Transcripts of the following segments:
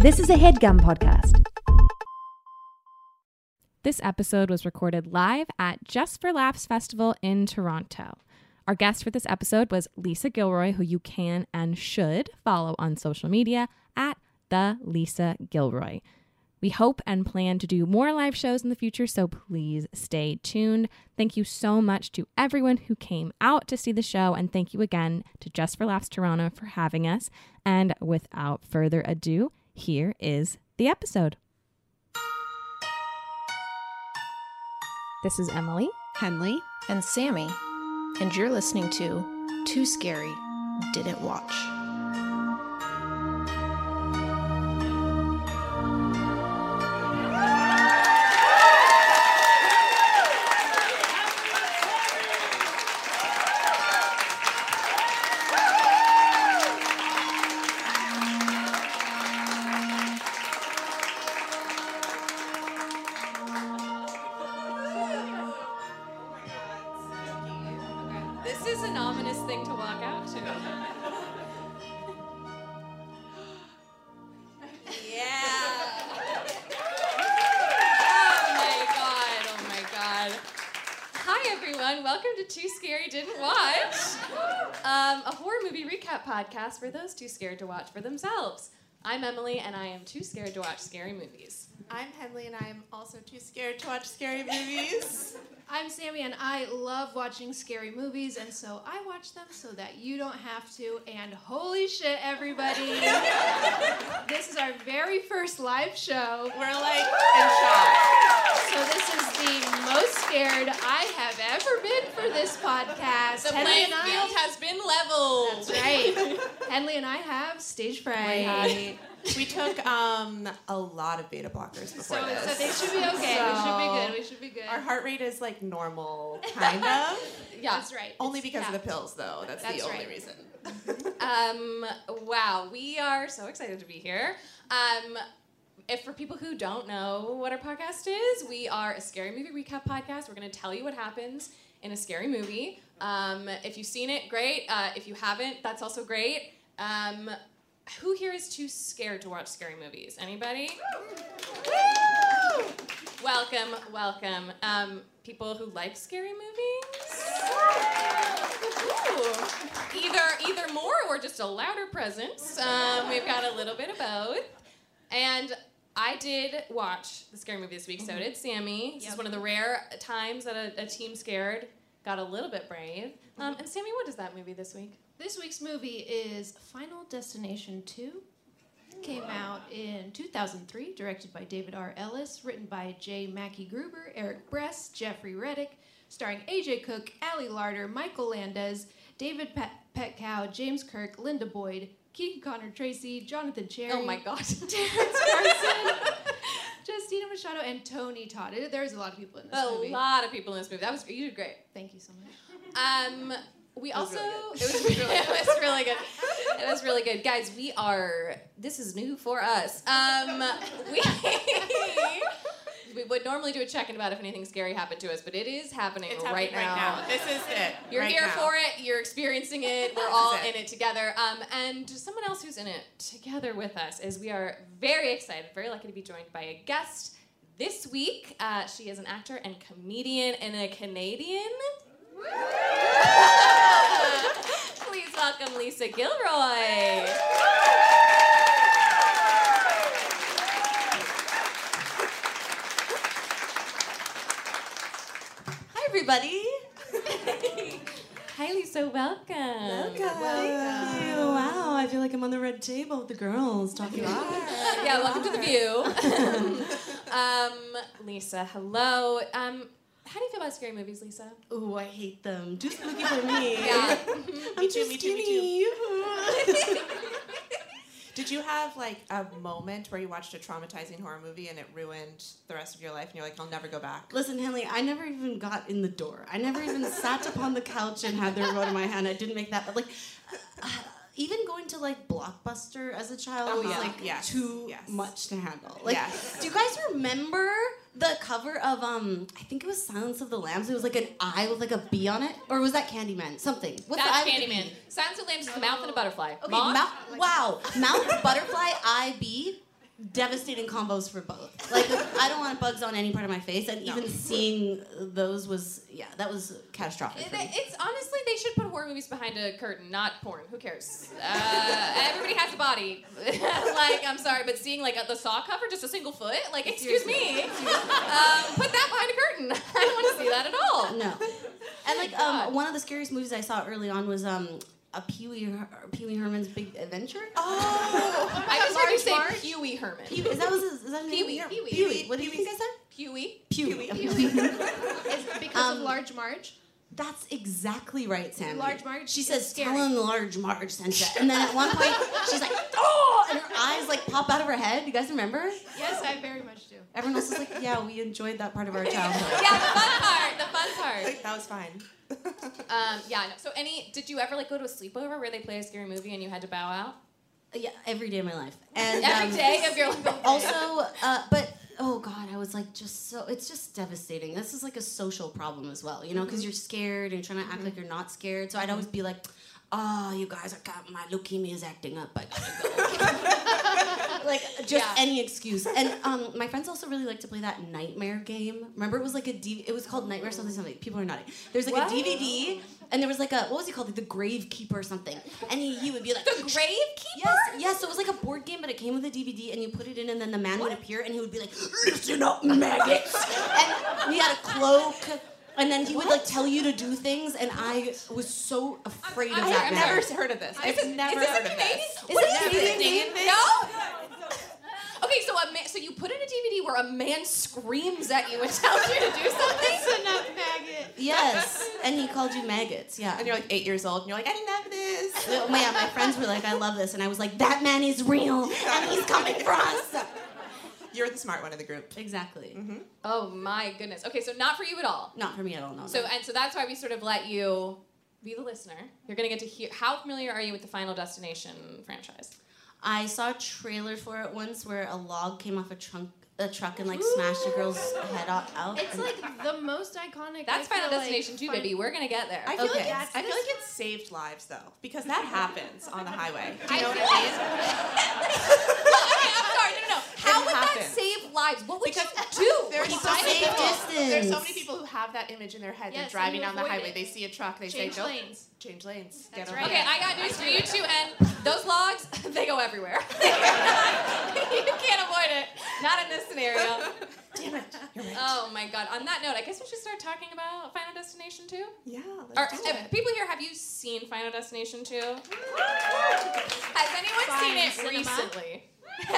This is a headgum podcast. This episode was recorded live at Just for Laughs Festival in Toronto. Our guest for this episode was Lisa Gilroy, who you can and should follow on social media at the Lisa Gilroy. We hope and plan to do more live shows in the future, so please stay tuned. Thank you so much to everyone who came out to see the show, and thank you again to Just for Laughs Toronto for having us. And without further ado, here is the episode. This is Emily. Henley. and Sammy, and you're listening to Too Scary Didn't Watch. Podcast for those too scared to watch for themselves. I'm Emily and I am too scared to watch scary movies. I'm Henley, and I'm also too scared to watch scary movies. I'm Sammy, and I love watching scary movies, and so I watch them so that you don't have to. And holy shit, everybody! this is our very first live show. We're like in shock. So this is the most scared I have ever been for this podcast. The Henley playing field has been leveled. That's right. Henley and I have stage fright. We took um a lot of beta blockers before So, this. so they should be okay. We should be good. We should be good. Our heart rate is like normal, kind of. Yeah. That's right. Only It's because of the pills, though. That's, That's the only right. reason. Um, wow, we are so excited to be here. Um, if for people who don't know what our podcast is, we are a scary movie recap podcast. We're going to tell you what happens in a scary movie. Um, if you've seen it, great. Uh, if you haven't, that's also great. Um, who here is too scared to watch scary movies? Anybody? Woo! Welcome, welcome. Um, people who like scary movies? Ooh. Either either more or just a louder presence. Um, we've got a little bit of both. And I did watch the scary movie this week. So did Sammy. This is one of the rare times that a, a team scared got a little bit brave. Um, and Sammy, what is that movie this week? This week's movie is Final Destination 2. Came out in 2003, directed by David R. Ellis, written by J. Mackye Gruber, Eric Bress, Jeffrey Reddick, starring AJ Cook, Ali Larter, Michael Landes, David Paetkau, James Kirk, Linda Boyd, Keegan Connor Tracy, Jonathan Cherry. Oh my god. Terrence Carson, Justina Machado, and Tony Todd. There's a lot of people in this a movie. A lot of people in this movie. That was you did great. Thank you so much. Um, we also it was really, it was really good. It was really good, guys. We are this is new for us. Um, we we would normally do a check-in about if anything scary happened to us, but it is happening, right, happening now. right now. This is it. You're right here now. for it. You're experiencing it. We're all it. in it together. Um, and someone else who's in it together with us is we are very excited, very lucky to be joined by a guest this week. Uh, she is an actor and comedian and a Canadian. Please welcome Lisa Gilroy. Hi, everybody. Hi, Lisa. Welcome. Welcome. Thank you. Wow, I feel like I'm on the red table with the girls talking. yeah, welcome to the view. um, Lisa, hello. Um, how do you feel about scary movies, Lisa? Ooh, I hate them. Too spooky for me. Yeah. I'm Me too, too me too, me too. skinny. Did you have like a moment where you watched a traumatizing horror movie and it ruined the rest of your life and you're like, I'll never go back? Listen, Henley, I never even got in the door. I never even sat upon the couch and had the remote in my hand. I didn't make that. But like, uh, even going to like Blockbuster as a child Oh, was yeah. like Yes, too yes. much to handle. Like, Yes. do you guys remember the cover of um? I think it was Silence of the Lambs. It was like an eye with like a bee on it, or was that Candyman? Something. What's the That's eye the Candyman. Silence of the Lambs is the mouth and a butterfly. Okay, mouth, wow, mouth, butterfly, eye, bee. Devastating combos for both. Like I don't want bugs on any part of my face, and even seeing those was yeah, that was catastrophic. It-. It's honestly they should put horror movies behind a curtain, not porn. Who cares? Uh, everybody has a body. like I'm sorry, but seeing like the saw cover, just a single foot. Like excuse me, um, put that behind a curtain. I don't want to see that at all. No. And like um, one of the scariest movies I saw early on was um, a Pee Wee Her- Pee Wee Herman's Big Adventure. Oh, I just heard you say? Pee Wee Herman. Pee Wee, is that was is that? Pee-wee, Pee-wee. Pee Wee. What do you think I said? Pee Wee. Pee Wee. Is it because Um, of Large Marge? That's exactly right, Sammy. Large Marge She says, scary. "Tell him Large Marge sent you." And then at one point, she's like, "Oh!" and her eyes like pop out of her head. You guys remember? Yes, I very much do. Everyone else is like, "Yeah, we enjoyed that part of our childhood." Yeah, the fun part. The fun part. that was fine. Um, yeah. No. So, any? Did you ever like go to a sleepover where they play a scary movie and you had to bow out? Yeah, every day of my life. And Every um, day of your life. also, uh, but oh god, I was like just so. It's just devastating. This is like a social problem as well, you know, because you're scared and you're trying to act like you're not scared. So I'd always be like, "Oh, you guys, I got my leukemia is acting up. I gotta go." like just Yeah. any excuse. And um, my friends also really like to play that nightmare game. Remember, it was like a D- it was called Nightmare something something. People are nodding. There's like What? a DVD. And there was like a what was he called? Like the Gravekeeper or something. And he, he would be like The Gravekeeper. Yes, yes. So it was like a board game, but it came with a DVD, and you put it in, and then the man would appear, and he would be like, "Listen up, maggots," and he had a cloak, and then he would like tell you to do things, and I was so afraid of I- that I've never heard of this. I've never is heard of this. What Is is it? Canadian thing? No. Okay, so a man, so you put in a DVD where a man screams at you and tells you to do something. enough maggot. Yes, and he called you maggots. Yeah. And you're like eight years old and you're like, I didn't have this. Oh, yeah, my friends were like, "I love this," and I was like, "That man is real, and he's coming for us." You're the smart one of the group. Exactly. Mm-hmm. Oh my goodness. Okay, so not for you at all. Not for me at all. No. So no. and so that's why we sort of let you be the listener. You're gonna get to hear. How familiar are you with the Final Destination franchise? I saw a trailer for it once where a log came off a trunk, a truck, and like smash the girl's head out. out It's like the most iconic. That's Final feel like, Destination too, baby. We're gonna get there. I feel Okay. like it's, I feel like it saved lives though, because that happens on the highway. Do you I know what I mean? okay, I'm sorry. No, no, no. How would that save lives? What would Because you do? There's so, many people, distance. there's so many people who have that image in their head. Yes, They're driving down the highway, it. they see a truck, they Change say, "Don't lanes." change lanes, That's get right. Okay. I got news for you two, and those logs, they go everywhere. you can't avoid it. Not in this scenario. Damn it, you're right. Oh my god. On that note, I guess we should start talking about Final Destination 2. yeah, Or, let's do uh, it. people here, have you seen Final Destination 2? Has anyone seen it cinema. recently?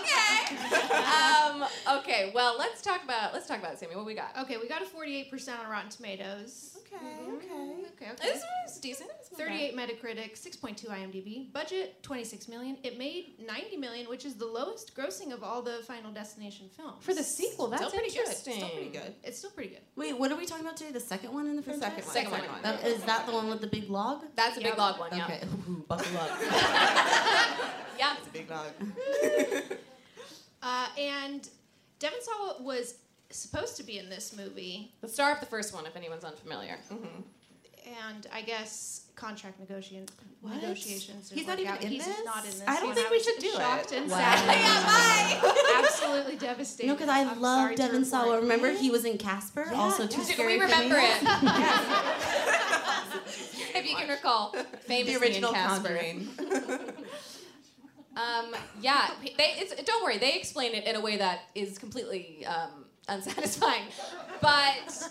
okay. Um, okay. Well, let's talk about let's talk about it, Sammy. What we got? Okay, we got a 48% on Rotten Tomatoes. Okay, okay. Okay, okay. This was decent. It's not bad. 38 Metacritic, 6.2 IMDb. Budget 26 million. It made 90 million, which is the lowest grossing of all the Final Destination films. for the sequel. That's Still pretty good. interesting. Still pretty good. It's still pretty good. Wait, what are we talking about today? The second one in the The franchise? second one. Second one. That, is that the one with the big log? That's a big Yep. log one. Yeah. Okay, Ooh, buckle up. Yeah. It's a big dog. Uh, and Devon Sawa was supposed to be in this movie, The star of the first one, if anyone's unfamiliar. and I guess contract negotiation What? negotiations. He's not even out. in He's this? not in this. I don't and think we should do shocked it. and Wow. sad. Yeah, bye. Absolutely devastated. No, because I I'm love sorry to Devon. Sawa. Remember, he was in Casper, Yeah, also yeah. too Do scary we for me. remember it? if you can recall, famously the original in Casper. Um, yeah, they. It's, don't worry, they explain it in a way that is completely um, unsatisfying. But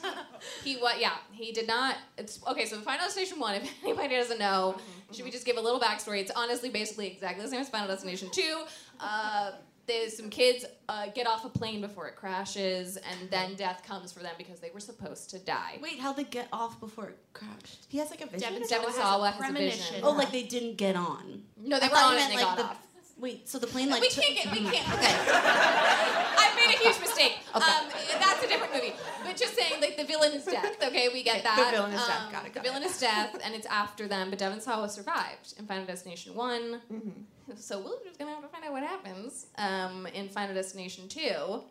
he what? Yeah, he did not. It's okay. So Final Destination One, if anybody doesn't know, should we just give a little backstory? It's honestly basically exactly the same as Final Destination Two. Uh, there's some kids uh, get off a plane before it crashes, and then death comes for them because they were supposed to die. Wait, how'd they get off before it crashed? He has like a vision. Devon Devon Sawa Sawa has has a a vision. Oh, like they didn't get on. No, they I were on you and they like, got the- off. Wait, so the plane like we can't get. We can't. Okay. I made a huge mistake. Um, that's a different movie. But just saying, like the villain is death. Okay, we get Okay, that. the villain is death. Um, Got it, got the villain is death, and it's after them. But Devon Sawa survived in Final Destination One. Mm-hmm. So we're just gonna have to find out what happens um, in Final Destination Two.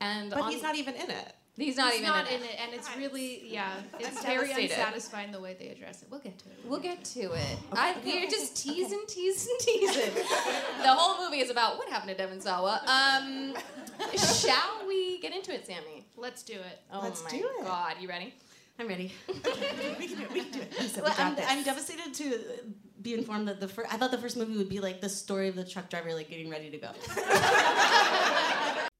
And But on- he's not even in it. He's not He's even not in, in it. it, and it's really yeah, it's I'm very devastated. unsatisfying the way they address it. We'll get to it. We'll get to it. I, we're just teasing, teasing, teasing. the whole movie is about what happened to Devon Sawa. Um, shall we get into it, Sammy? Let's do it. Oh Let's my do it. God, you ready? I'm ready. we can do it. We can do it. Lisa, we Well, got I'm, this. I'm devastated to be informed that the first. I thought the first movie would be like the story of the truck driver like getting ready to go.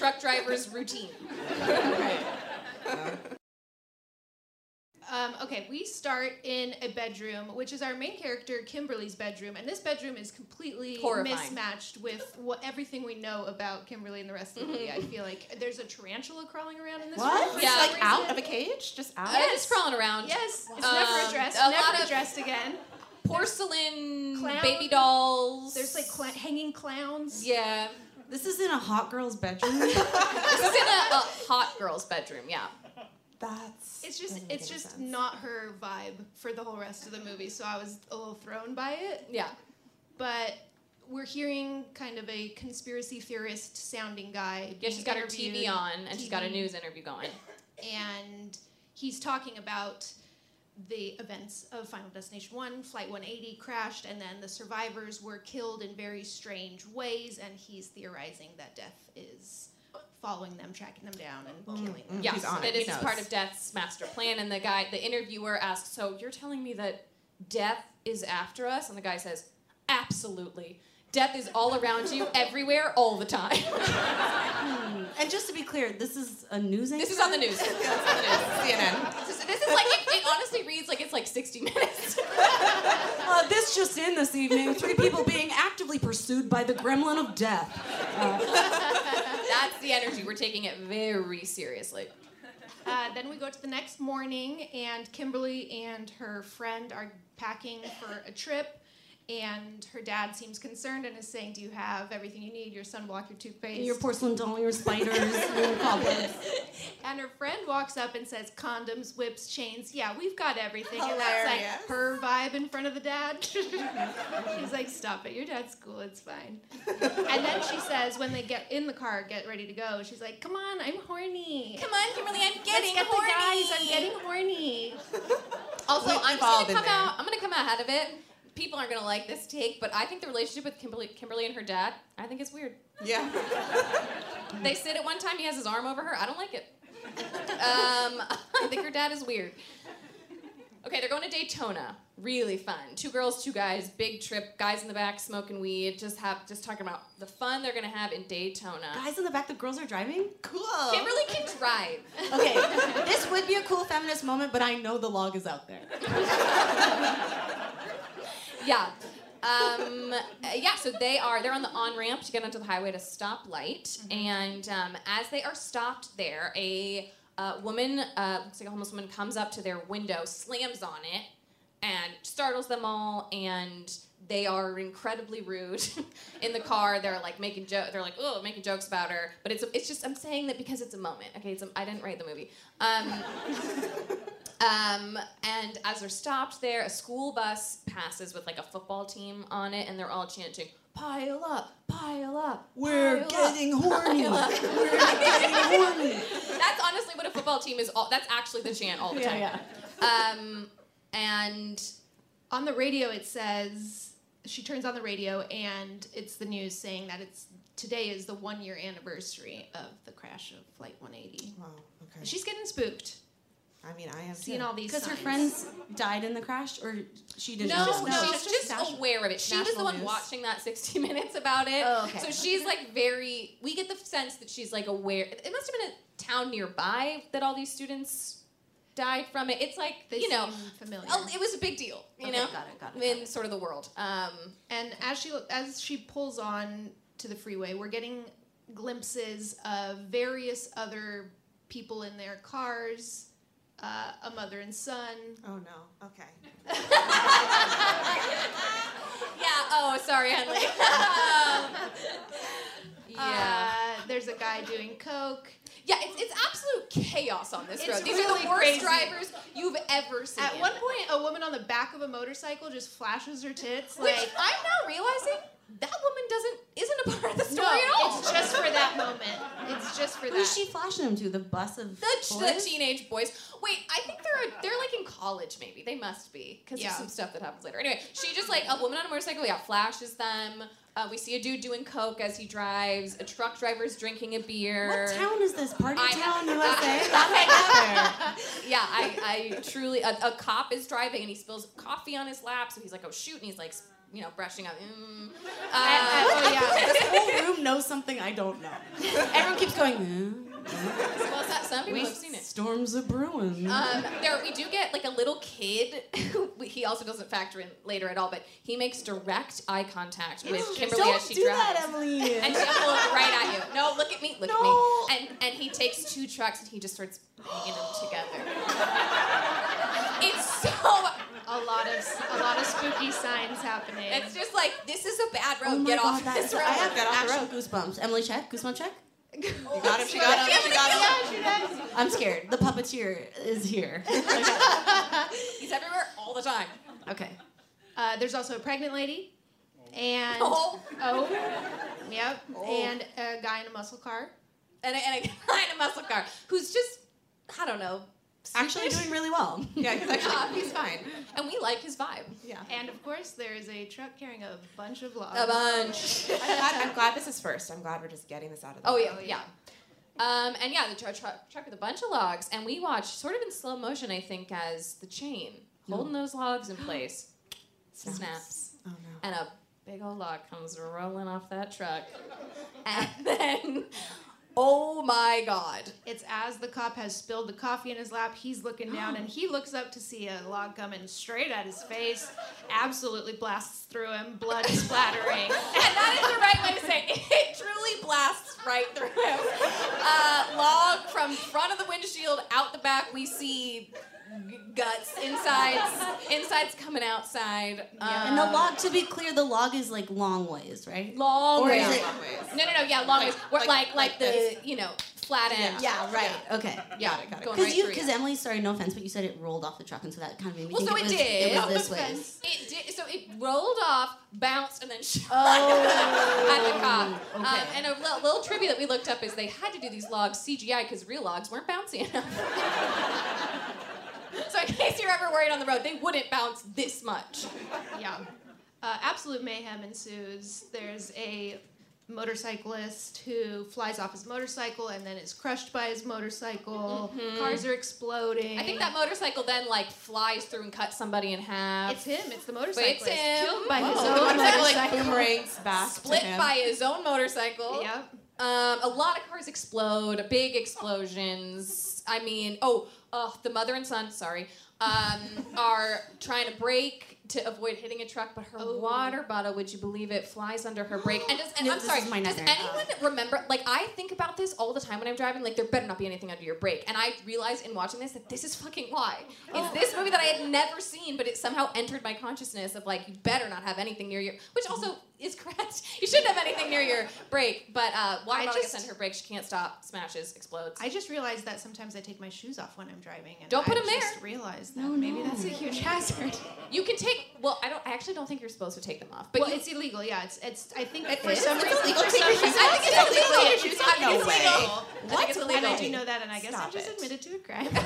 truck driver's routine. Um, okay, we start in a bedroom, which is our main character Kimberly's bedroom, and this bedroom is completely Horrifying. mismatched with what everything we know about Kimberly and the rest of the movie. I feel like there's a tarantula crawling around in this room. What? for It's some like out of a cage? Just out? Yeah, it's crawling around. Yes, it's Um, never addressed. a never lot of- addressed again. Porcelain Clown- baby dolls. There's like cla- hanging clowns. Yeah. This is in a hot girl's bedroom. This is in a, a hot girl's bedroom, yeah. That's. It's just it's just sense. not her vibe for the whole rest of the movie, so I was a little thrown by it. Yeah. But we're hearing kind of a conspiracy theorist sounding guy. Yeah, she's got her TV on and she's got a news interview going. and he's talking about the events of Final Destination 1, Flight 180 crashed, and then the survivors were killed in very strange ways, and he's theorizing that death is following them, tracking them down, and killing them. Yes, He's that it. He is knows. part of Death's master plan. And the guy, the interviewer asks, "So you're telling me that Death is after us?" And the guy says, "Absolutely. Death is all around you, everywhere, all the time." And just to be clear, this is a news anchor. This is on the news. This is on the news. CNN. This is, this is like it, it honestly reads like it's like 60 minutes. Uh, this just in this evening: three people being actively pursued by the gremlin of death. That's the energy. We're taking it very seriously. Uh, then we go to the next morning, and Kimberly and her friend are packing for a trip. And her dad seems concerned and is saying, "Do you have everything you need? Your sunblock, your toothpaste, Your porcelain doll, your spiders, your cobwebs. And her friend walks up and says, "Condoms, whips, chains. Yeah, we've got everything." And that's like Hilarious. her vibe in front of the dad. She's like, "Stop it. Your dad's cool. It's fine." and then she says, when they get in the car, get ready to go. She's like, "Come on, I'm horny. Come on, Kimberly, I'm getting Let's getting get horny. the guys. I'm getting horny." Also, We've I'm just gonna come there. out. I'm gonna come out ahead of it. People aren't gonna like this take, but I think the relationship with Kimberly, Kimberly and her dad, I think it's weird. Yeah. They sit at one time. He has his arm over her. I don't like it. Um, I think her dad is weird. Okay, they're going to Daytona. Really fun. Two girls, two guys. Big trip. Guys in the back smoking weed. Just have just talking about the fun they're gonna have in Daytona. Guys in the back, the girls are driving. Cool. Kimberly can drive. Okay, this would be a cool feminist moment, but I know the log is out there. Yeah. Um, uh, yeah, so they are, they're on the on ramp to get onto the highway to a stoplight. And um, as they are stopped there, a uh, woman, uh, looks like a homeless woman, comes up to their window, slams on it, and startles them all. And they are incredibly rude in the car. They're like making jokes. They're like, oh, making jokes about her. But it's it's just I'm saying that because it's a moment. Okay, it's a, I didn't write the movie. Um, um, and as they're stopped there, a school bus passes with like a football team on it, and they're all chanting, "Pile up, pile up, We're pile up, getting horny. pile up." We're getting horny. That's honestly what a football team is. All that's actually the chant all the time. Yeah, Um, and On the radio, it says she turns on the radio, and it's the news saying that it's today is the one year anniversary of the crash of Flight 180. Wow. Okay. She's getting spooked, I mean, I have seen all these. Because her friends died in the crash, or she didn't. no, know? no, no, she's just just national- aware of it. She was the one news. watching that 60 Minutes about it. Oh, okay. So she's like very. We get the sense that she's like aware. It must have been a town nearby that all these students died from it. It's like They you know, familiar. oh, it was a big deal. You Okay, know, got it, got it, in it. sort of the world. Um, And as she as she pulls on to the freeway, we're getting glimpses of various other people in their cars, uh, a mother and son. Oh no. Okay. yeah. Oh, sorry, Henley. yeah. Uh, there's a guy doing coke. Yeah. It's, it's absolute chaos on this It's road. These are the worst crazy. drivers you've ever seen. At one point, a woman on the back of a motorcycle just flashes her tits. Which Like, I'm now realizing that woman doesn't isn't a part of the story no, at all. it's just for that moment. It's just for that. Who's she flashing him to? The bus of the, the teenage boys. Wait, I think they're they're like in college maybe. They must be because Yeah. there's some stuff that happens later. Anyway, she just like a woman on a motorcycle. Yeah, flashes them. Uh, we see a dude doing coke as he drives. A truck driver's drinking a beer. What town is this? Party I- Town, USA? I get there? Yeah, I, I truly. A, a cop is driving and he spills coffee on his lap, so he's like, "Oh shoot!" and he's like, you know, brushing up. Mm. Uh, uh, oh yeah. This whole room knows something I don't know. Everyone keeps going. "Hmm?" Well, so- some people We have seen it. storms are brewing. Um, there, we do get like a little kid. who he also doesn't factor in later at all, but he makes direct eye contact with Kimberly don't as she do drives. that, Emily. And she'll look right at you. No, look at me. Look No. at me. And and he takes two trucks and he just starts banging them together. it's so. A lot of a lot of spooky signs happening. It's just like this is a bad road. oh Get God, off that this road. I have Get off the actual goosebumps. Emily, check. Goosebump check. You got him. She got him. She got him. I'm scared. The puppeteer is here. He's everywhere all the time. Okay. Uh, there's also a pregnant lady, and Oh. oh, yep, and a guy in a muscle car. And a, and a guy in a muscle car who's just I don't know. Actually doing really well. Yeah, he's actually he's fine. And we like his vibe. Yeah. And of course, there is a truck carrying a bunch of logs. A bunch. I'm glad, I'm glad this is first. I'm glad we're just getting this out of the way. Oh way. yeah, yeah. Um, and yeah, the truck, truck, truck with a bunch of logs, and we watch sort of in slow motion, I think, as the chain holding those logs in place snaps, Oh no. and a big old log comes rolling off that truck, and then. Oh my god. It's as the cop has spilled the coffee in his lap, he's looking down and he looks up to see a log coming straight at his face, absolutely blasts through him, blood splattering. and that is the right way to say it. It truly blasts right through him. Uh, log from front of the windshield out the back. We see guts, insides, insides coming outside. and the Um, log, to be clear, the log is like long ways, right? long Or ways. is it- No, no, no. Yeah, long ways. Like- like, like, like the this. you know flat end. Yeah, right. Okay. Yeah, Got it, got it. going Because right you, because Emily, sorry, no offense, but you said it rolled off the truck, and so that kind of made me Well, think so it, it was, did. it was No this way. offense. It did. So it rolled off, bounced, and then shot Oh. at the cop. Um, okay. and a little, little trivia that we looked up is they had to do these logs CGI because real logs weren't bouncy enough. so in case you're ever worried on the road, they wouldn't bounce this much. yeah. Uh, absolute mayhem ensues. There's a motorcyclist who flies off his motorcycle and then is crushed by his motorcycle. Cars are exploding. I think that motorcycle then like flies through and cuts somebody in half. It's him. It's the But motorcyclist. it's him. Killed by his own The motorcycle like motorcycle. boomerangs back to Split him. by his own motorcycle. Yep. Um, a lot of cars explode, big explosions. I mean, oh, oh, the mother and son, sorry, um, are trying to brake to avoid hitting a truck, but her Oh. water bottle, would you believe it, flies under her brake. And does and No, I'm sorry, is my does nightmare. anyone remember? Like I think about this all the time when I'm driving. Like there better not be anything under your brake. And I realized in watching this that this is fucking why. It's this movie that I had never seen, but it somehow entered my consciousness of like you better not have anything near your, which also is correct. You shouldn't have anything near your brake. But uh, water I bottle gets under her brake. She can't stop. Smashes. Explodes. I just realized that sometimes I take my shoes off when I'm driving. And Don't put I 'em there. just realized that maybe that's a huge hazard. You can take. Well, I don't. I actually don't think you're supposed to take them off. But well, you, it's illegal. Yeah, it's it's. I think It for is? some reason, illegal for some reason. I think it's It's illegal. illegal. to take your shoes No off. I think it's way. illegal. I What? think it's And illegal. I do know that, and I guess Stop I'm just it. admitted to a crime.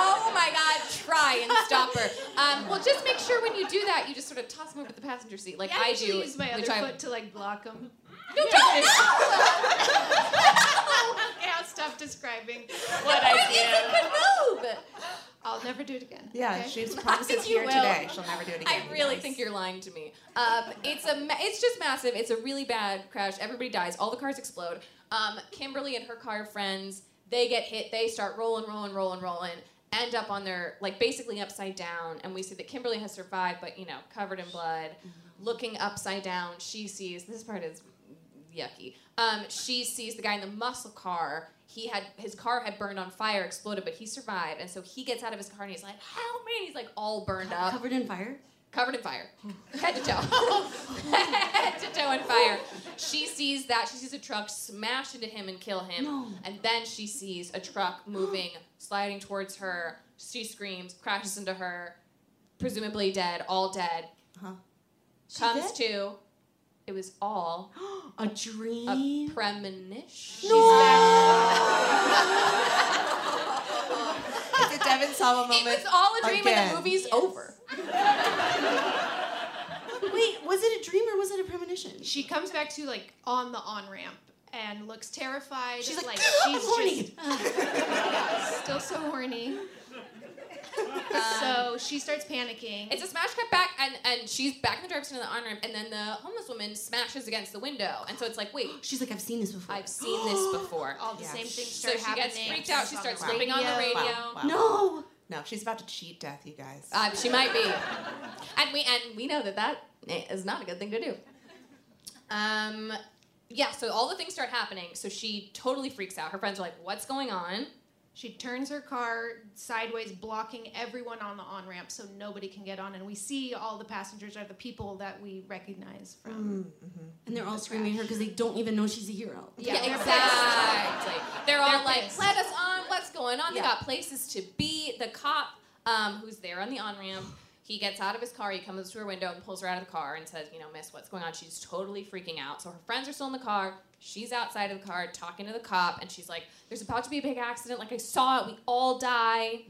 Oh my God! Try and stop her. Um, well, just make sure when you do that, you just sort of toss them over the passenger seat, like yeah, I usually do. use my other which I foot to like block them. No, don't. okay, I'll stop describing what I It's a did. good move. I'll never do it again. Yeah, okay? she promises here will. today she'll never do it again. I really guys. think you're lying to me. Um, it's a, ma- it's just massive. It's a really bad crash. Everybody dies. All the cars explode. Um, Kimberly and her car friends, they get hit. They start rolling, rolling, rolling, rolling. End up on their like basically upside down, and we see that Kimberly has survived, but you know, covered in blood, looking upside down. She sees this part is yucky. Um, she sees the guy in the muscle car. He had his car had burned on fire, exploded, but he survived, and so he gets out of his car and he's like, "Help me!" He's like all burned up Covered in fire. covered in fire, head to toe, head to toe in fire. She sees that. She sees a truck smash into him and kill him, No. and then she sees a truck moving, sliding towards her. She screams, crashes into her, presumably dead, all dead. Uh-huh. She Comes dead? to. It was all A dream, a dream. premonition. It's a Devon Sawa moment. It was all a dream, and the movie's over. Wait, was it a dream or was it a premonition? She comes back to like on the on ramp and looks terrified. She's like, like "I'm she's horny." just still so horny. So she starts panicking. It's a smash cut back, and, and she's back in the driver's seat in the on ramp, and then the homeless woman smashes against the window. And so it's like, wait, She's like, I've seen this before. I've seen this before. all the Yeah. same things So she happening. gets freaked out. She starts the flipping on the radio. Wow, wow. No. No, she's about to cheat death, you guys. Uh, she might be, and we and we know that that is not a good thing to do. Um, yeah. So all the things start happening. So she totally freaks out. Her friends are like, "What's going on?" She turns her car sideways, blocking everyone on the on ramp so nobody can get on. And we see all the passengers are the people that we recognize from. And they're all screaming at her because they don't even know she's a hero. Yeah, Yeah, they're exactly. They're all They're like, pissed. "Let us on. What's going on?" They got places to be. The cop, um, who's there on the on ramp, he gets out of his car. He comes to her window and pulls her out of the car and says, "You know, Miss, what's going on?" She's totally freaking out. So her friends are still in the car. She's outside of the car talking to the cop, and she's like, "There's about to be a big accident. Like I saw it. We all die."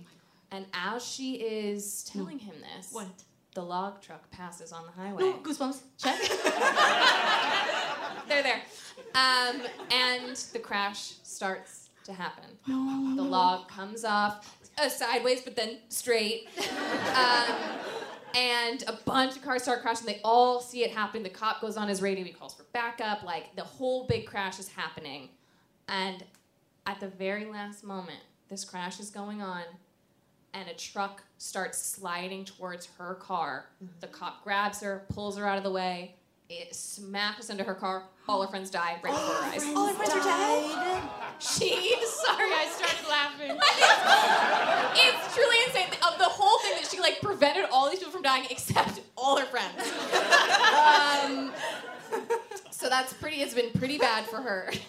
And as she is telling him this, What? the log truck passes on the highway. No, goosebumps. Check. They're there. Um, and the crash starts to happen. No. The log comes off uh, sideways, but then straight. Um, and a bunch of cars start crashing. They all see it happen. The cop goes on his radio. He calls for backup. Like the whole big crash is happening. And at the very last moment, this crash is going on, and a truck starts sliding towards her car. The cop grabs her, pulls her out of the way. It smacks into her car. All her friends die right before her eyes. All her friends are dead. She Sorry, I started laughing. it's truly insane. Of the whole thing that she like prevented all these people from dying except all her friends. um, so that's pretty. It's been pretty bad for her.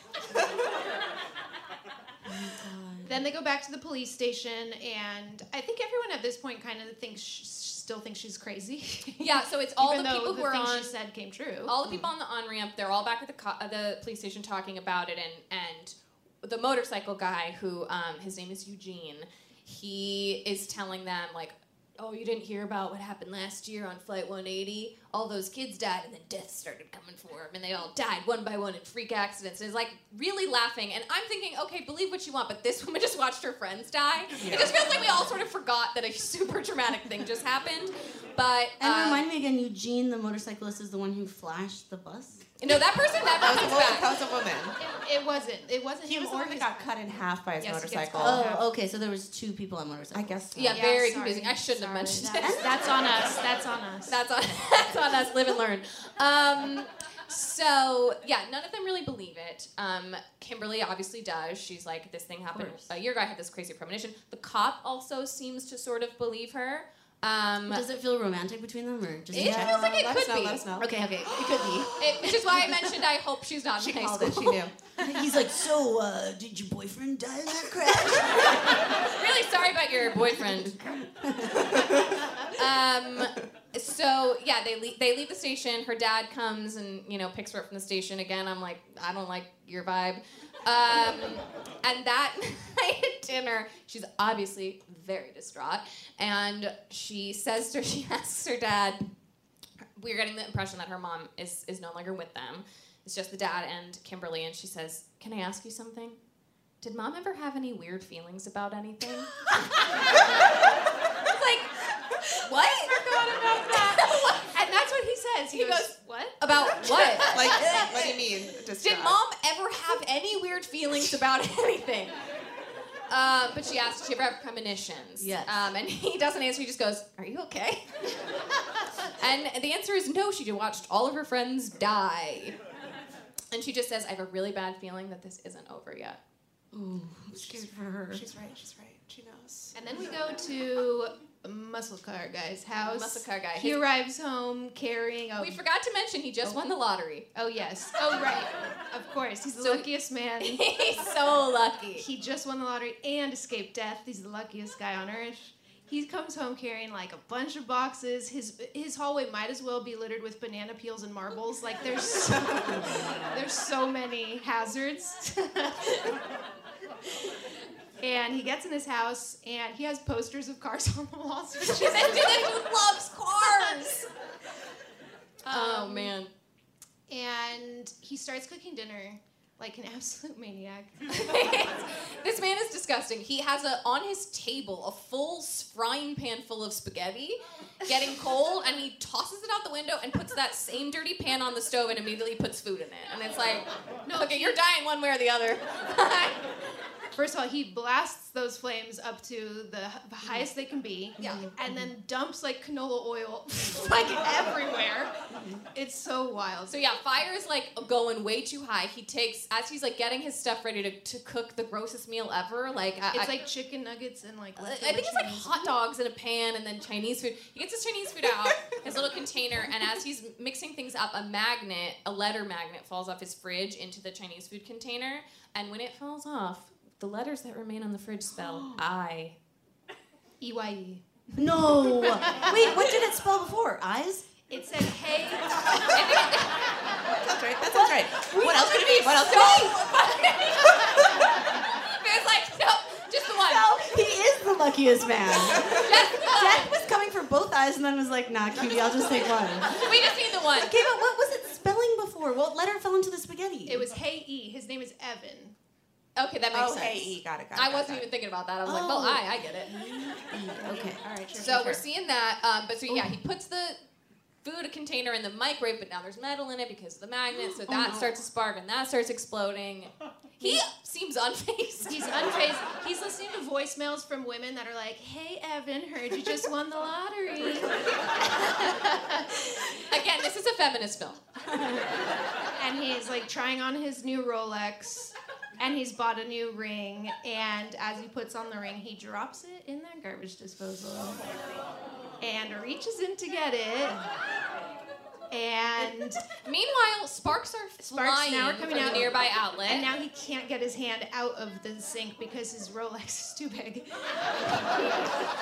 Then they go back to the police station, and I think everyone at this point kind of thinks sh- still thinks she's crazy. Yeah. So it's all the people the who are on. she said came true. all the people on the on ramp, they're all back at the co- uh, the police station talking about it, and and the motorcycle guy who um, his name is Eugene, he is telling them like, oh, you didn't hear about what happened last year on Flight 180? All those kids died, and then death started coming for them, and they all died one by one in freak accidents. And it's like really laughing, and I'm thinking, okay, believe what you want, but this woman just watched her friends die. It just feels like we all sort of forgot that a super dramatic thing just happened. But And um, remind me again, Eugene, the motorcyclist, is the one who flashed the bus. no, that person never That was a comes woman. back. That was a woman. It, it wasn't. It wasn't He him was the or one that got cut in half by his Yes, motorcycle. cut in half. Oh, okay. So there was two people on motorcycles. I guess. So. Yeah, Yeah, very sorry. confusing. I shouldn't have mentioned That- it. That's on us. That's on us. That's on that's on us. Live and learn. Um, so yeah, none of them really believe it. Um, Kimberly obviously does. She's like, this thing happened course. a year ago. I had this crazy premonition. The cop also seems to sort of believe her. Um, Does it feel romantic between them, or just it check? feels like it could us be. let. Okay, okay, it could be. It- which is why I mentioned I hope she's not She in high school. it. She knew. He's like, so, uh, did your boyfriend die in that crash? really sorry about your boyfriend. um, so yeah, they leave, they leave the station. Her dad comes and you know picks her up from the station again. I'm like, I don't like your vibe. Um, and that night at dinner, she's obviously very distraught, and she says to her, she asks her dad. We're getting the impression that her mom is is no longer with them. It's just the dad and Kimberly, and she says, "Can I ask you something?" Did mom ever have any weird feelings about anything? It's like, what? and that's what he says. He, He goes, goes, "What About what? Like, what do you mean? Distraught? Did mom ever have any weird feelings about anything? Uh, but she asked, did she ever have premonitions? Yes. Um, and he doesn't answer. He just goes, "Are you okay?" and the answer is no. She just watched all of her friends die. And she just says, "I have a really bad feeling that this isn't over yet." Ooh, I'm for her. She's right. She's right. She knows. And then we go to Muscle Car Guy's house. Muscle car guy. He His- arrives home carrying a. we forgot to mention he just won the lottery. Oh yes. Oh right. Of course, he's the So- luckiest man. He's so lucky. He just won the lottery and escaped death. He's the luckiest guy on earth. He comes home carrying like a bunch of boxes. His his hallway might as well be littered with banana peels and marbles. Like there's so, there's so many hazards. and he gets in his house and he has posters of cars on the walls. Which is that dude loves cars. oh Um, man. and he starts cooking dinner like an absolute maniac. this man is disgusting. He has a on his table a full frying pan full of spaghetti, getting cold, and he tosses it out the window and puts that same dirty pan on the stove and immediately puts food in it. And it's like, no, okay, you're dying one way or the other. First of all, he blasts those flames up to the the highest they can be. Yeah. And mm-hmm. then dumps like canola oil like everywhere. It's so wild. So yeah, fire is like going way too high. He takes as he's like getting his stuff ready to, to cook the grossest meal ever. Like I, It's I- like chicken nuggets and like. I think it's like hot dogs in a pan and then Chinese food. He gets his Chinese food out, his little container, and as he's mixing things up, a magnet, a letter magnet, falls off his fridge into the Chinese food container. And when it falls off, the letters that remain on the fridge spell I. E Y E. No. Wait, what did it spell before? Eyes? It said, "Hey." That's right. That sounds right. What else could it be? What else could it be? It's like, no, just the one. No, he is the luckiest man. Just Death was coming for both eyes and then was like, nah, cutie, I'll just take one. We just need the one. Okay, but what was it spelling before? What letter fell into the spaghetti? It was Hey E. His name is Evan. Okay, that makes Oh, sense. hey, E, got it, got it. I got wasn't got even thinking about that. I was like, well, Oh. I, I get it. Okay. All right, sure. So sure, we're seeing that. Um, but so yeah, he puts the food container in the microwave, but now there's metal in it because of the magnet. So that starts to spark and that starts exploding. He seems unfazed. He's unfazed. He's listening to voicemails from women that are like, "Hey, Evan, heard you just won the lottery." Again, this is a feminist film. and he's like trying on his new Rolex, and he's bought a new ring. And as he puts on the ring, he drops it in that garbage disposal, and reaches in to get it. And meanwhile, sparks are sparks flying now are coming from out the nearby outlet. and now he can't get his hand out of the sink because his Rolex is too big.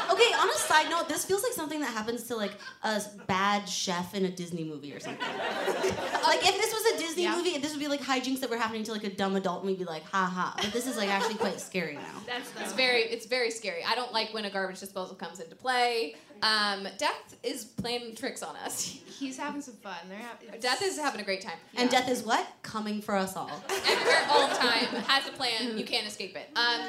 Okay, on a side note, this feels like something that happens to like a bad chef in a Disney movie or something. like if this was a Disney Yeah. movie, this would be like hijinks that were happening to like a dumb adult, and we'd be like, ha ha. But this is like actually quite scary now. That's It's very, it's very scary. I don't like when a garbage disposal comes into play. Um, Death is playing tricks on us. He's having some fun. They're having, Death is having a great time. And death is what? Coming for us all. Everywhere, all the time, has a plan. You can't escape it. Um,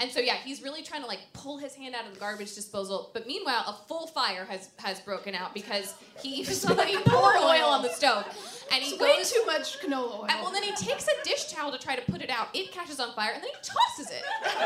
and so yeah, he's really trying to like pull his hand out of the garbage disposal. But meanwhile, a full fire has has broken out because he somebody poured oil on the stove, and he It's way too much canola oil. And well, then he takes a dish towel to try to put it out. It catches on fire, and then he tosses it.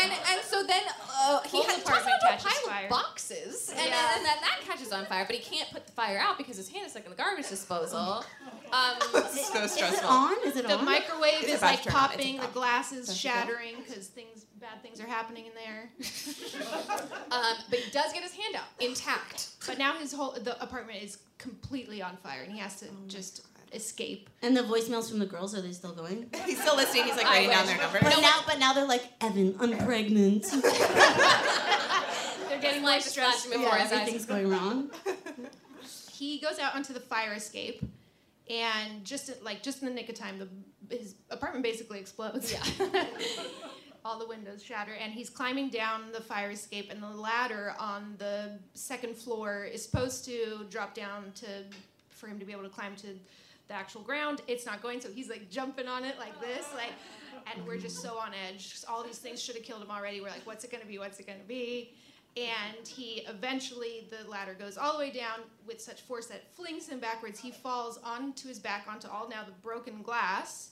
and and so then uh, he has apartment tosses it onto a pile fire. of boxes, and, Yeah. and then that catches on fire. But he can't put the fire out because his hand is stuck in the garbage disposal. Um, so stressful. Is it on? Is it the on? microwave It's is like to turn on. It's popping, the about- glass is Does it go? shattering because things, bad things are happening in there. um, but he does get his hand out intact. But now his whole the apartment is completely on fire, and he has to Oh just escape. And the voicemails from the girls are they still going? He's still listening. He's like I writing down their numbers. But now, but now they're like, Evan, I'm pregnant. They're getting more life is stressed. before yeah, his eyes. everything's going wrong. He goes out onto the fire escape, and just like just in the nick of time, the his apartment basically explodes. Yeah. All the windows shatter, and he's climbing down the fire escape, and the ladder on the second floor is supposed to drop down to for him to be able to climb to the actual ground. It's not going, so he's like jumping on it like this, like, and we're just so on edge. All these things should have killed him already. We're like, what's it gonna be? What's it gonna be? And he eventually, the ladder goes all the way down with such force that flings him backwards. He falls onto his back onto all now the broken glass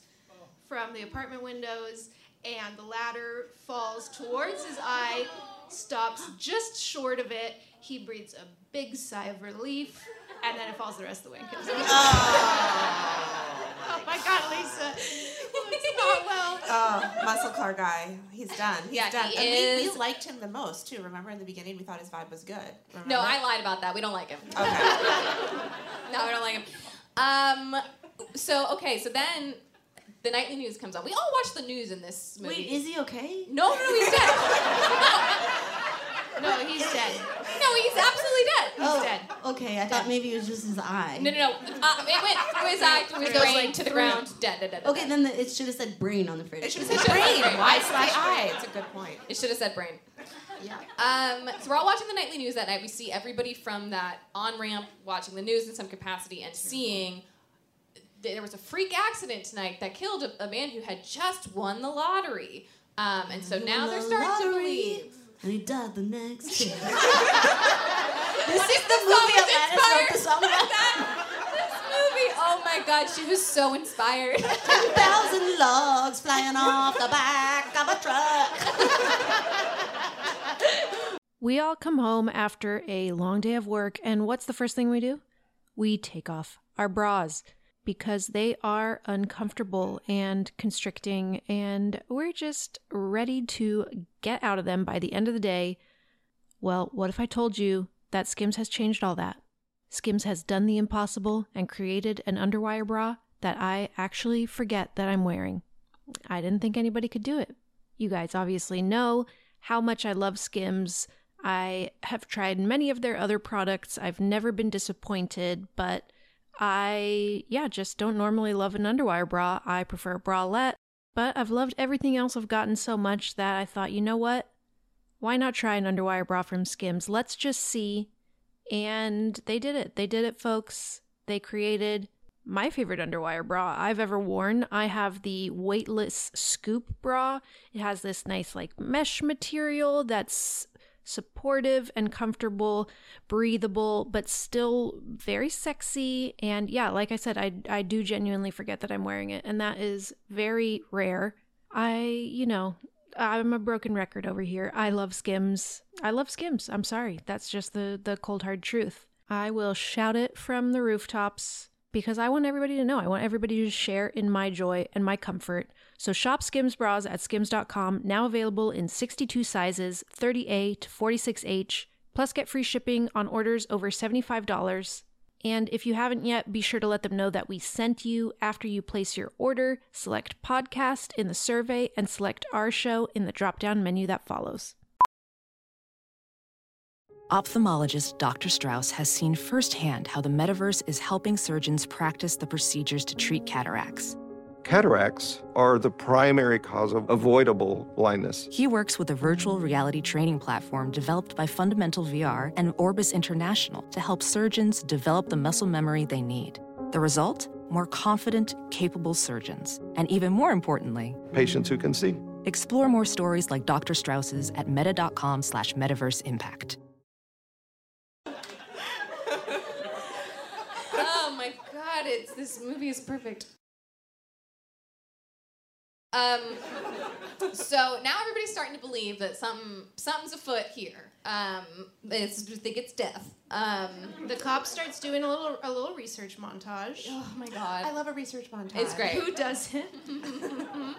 from the apartment windows, and the ladder falls towards his eye, stops just short of it. He breathes a big sigh of relief, and then it falls the rest of the way and kills him. oh my God, Lisa, well. Oh, muscle car guy. He's done. He's Yeah, done. he and we, is. we liked him the most too. Remember in the beginning we thought his vibe was good. Remember? No, I lied about that. We don't like him. Okay. No, we don't like him. Um, so okay, so then the nightly news comes on. We all watch the news in this movie. Wait, is he okay? no, no, he's dead. No, he's dead. no, he's absolutely dead. oh, dead. Okay, I thought maybe it was just his eye. No, no, no. Uh, it went through his eye, through his It goes, brain, like, to the ground, dead, dead, dead. dead, Okay, dead. then the, it should have said brain on the fridge. It should have said brain. brain. Why Eye slash slash eye? It's a good point. It should have said brain. Yeah. Um, so we're all watching the nightly news that night. We see everybody from that on ramp watching the news in some capacity and seeing th- there was a freak accident tonight that killed a, a man who had just won the lottery. Um, and so now they're starting to believe. And he died the next day. This is is the movie Alanis wrote the song about. This movie, oh my god, she was so inspired. Ten thousand logs flying off the back of a truck. We all come home after a long day of work, and what's the first thing we do? We take off our bras because they are uncomfortable and constricting, and we're just ready to get out of them by the end of the day. Well, what if I told you that Skims has changed all that? Skims has done the impossible and created an underwire bra that I actually forget that I'm wearing. I didn't think anybody could do it. You guys obviously know how much I love Skims. I have tried many of their other products. I've never been disappointed, but I, yeah, just don't normally love an underwire bra. I prefer a bralette, but I've loved everything else I've gotten so much that I thought, you know what? Why not try an underwire bra from Skims? Let's just see. And they did it. They did it, folks. They created my favorite underwire bra I've ever worn. I have the weightless scoop bra. It has this nice like mesh material that's supportive and comfortable, breathable, but still very sexy. And yeah, like I said, I, I do genuinely forget that I'm wearing it, and that is very rare. I, you know, I'm a broken record over here. I love Skims. I love Skims. I'm sorry. That's just the, the cold hard truth. I will shout it from the rooftops because I want everybody to know. I want everybody to share in my joy and my comfort. So shop Skims bras at skims.com, now available in 62 sizes, 30A to 46H, plus get free shipping on orders over $75. And if you haven't yet, be sure to let them know that we sent you after you place your order. Select podcast in the survey and select our show in the drop down menu that follows. Ophthalmologist Dr. Strauss has seen firsthand how the metaverse is helping surgeons practice the procedures to treat cataracts. Cataracts are the primary cause of avoidable blindness. He works with a virtual reality training platform developed by Fundamental VR and Orbis International to help surgeons develop the muscle memory they need. The result? More confident, capable surgeons. And even more importantly, patients who can see. Explore more stories like Dr. Strauss's at meta.com slash metaverse impact. oh my god, it's this movie is perfect. Um, so now everybody's starting to believe that something something's afoot here. Um, they think it's death. Um, the cop starts doing a little a little research montage. Oh my god, I love a research montage. It's great. Who doesn't?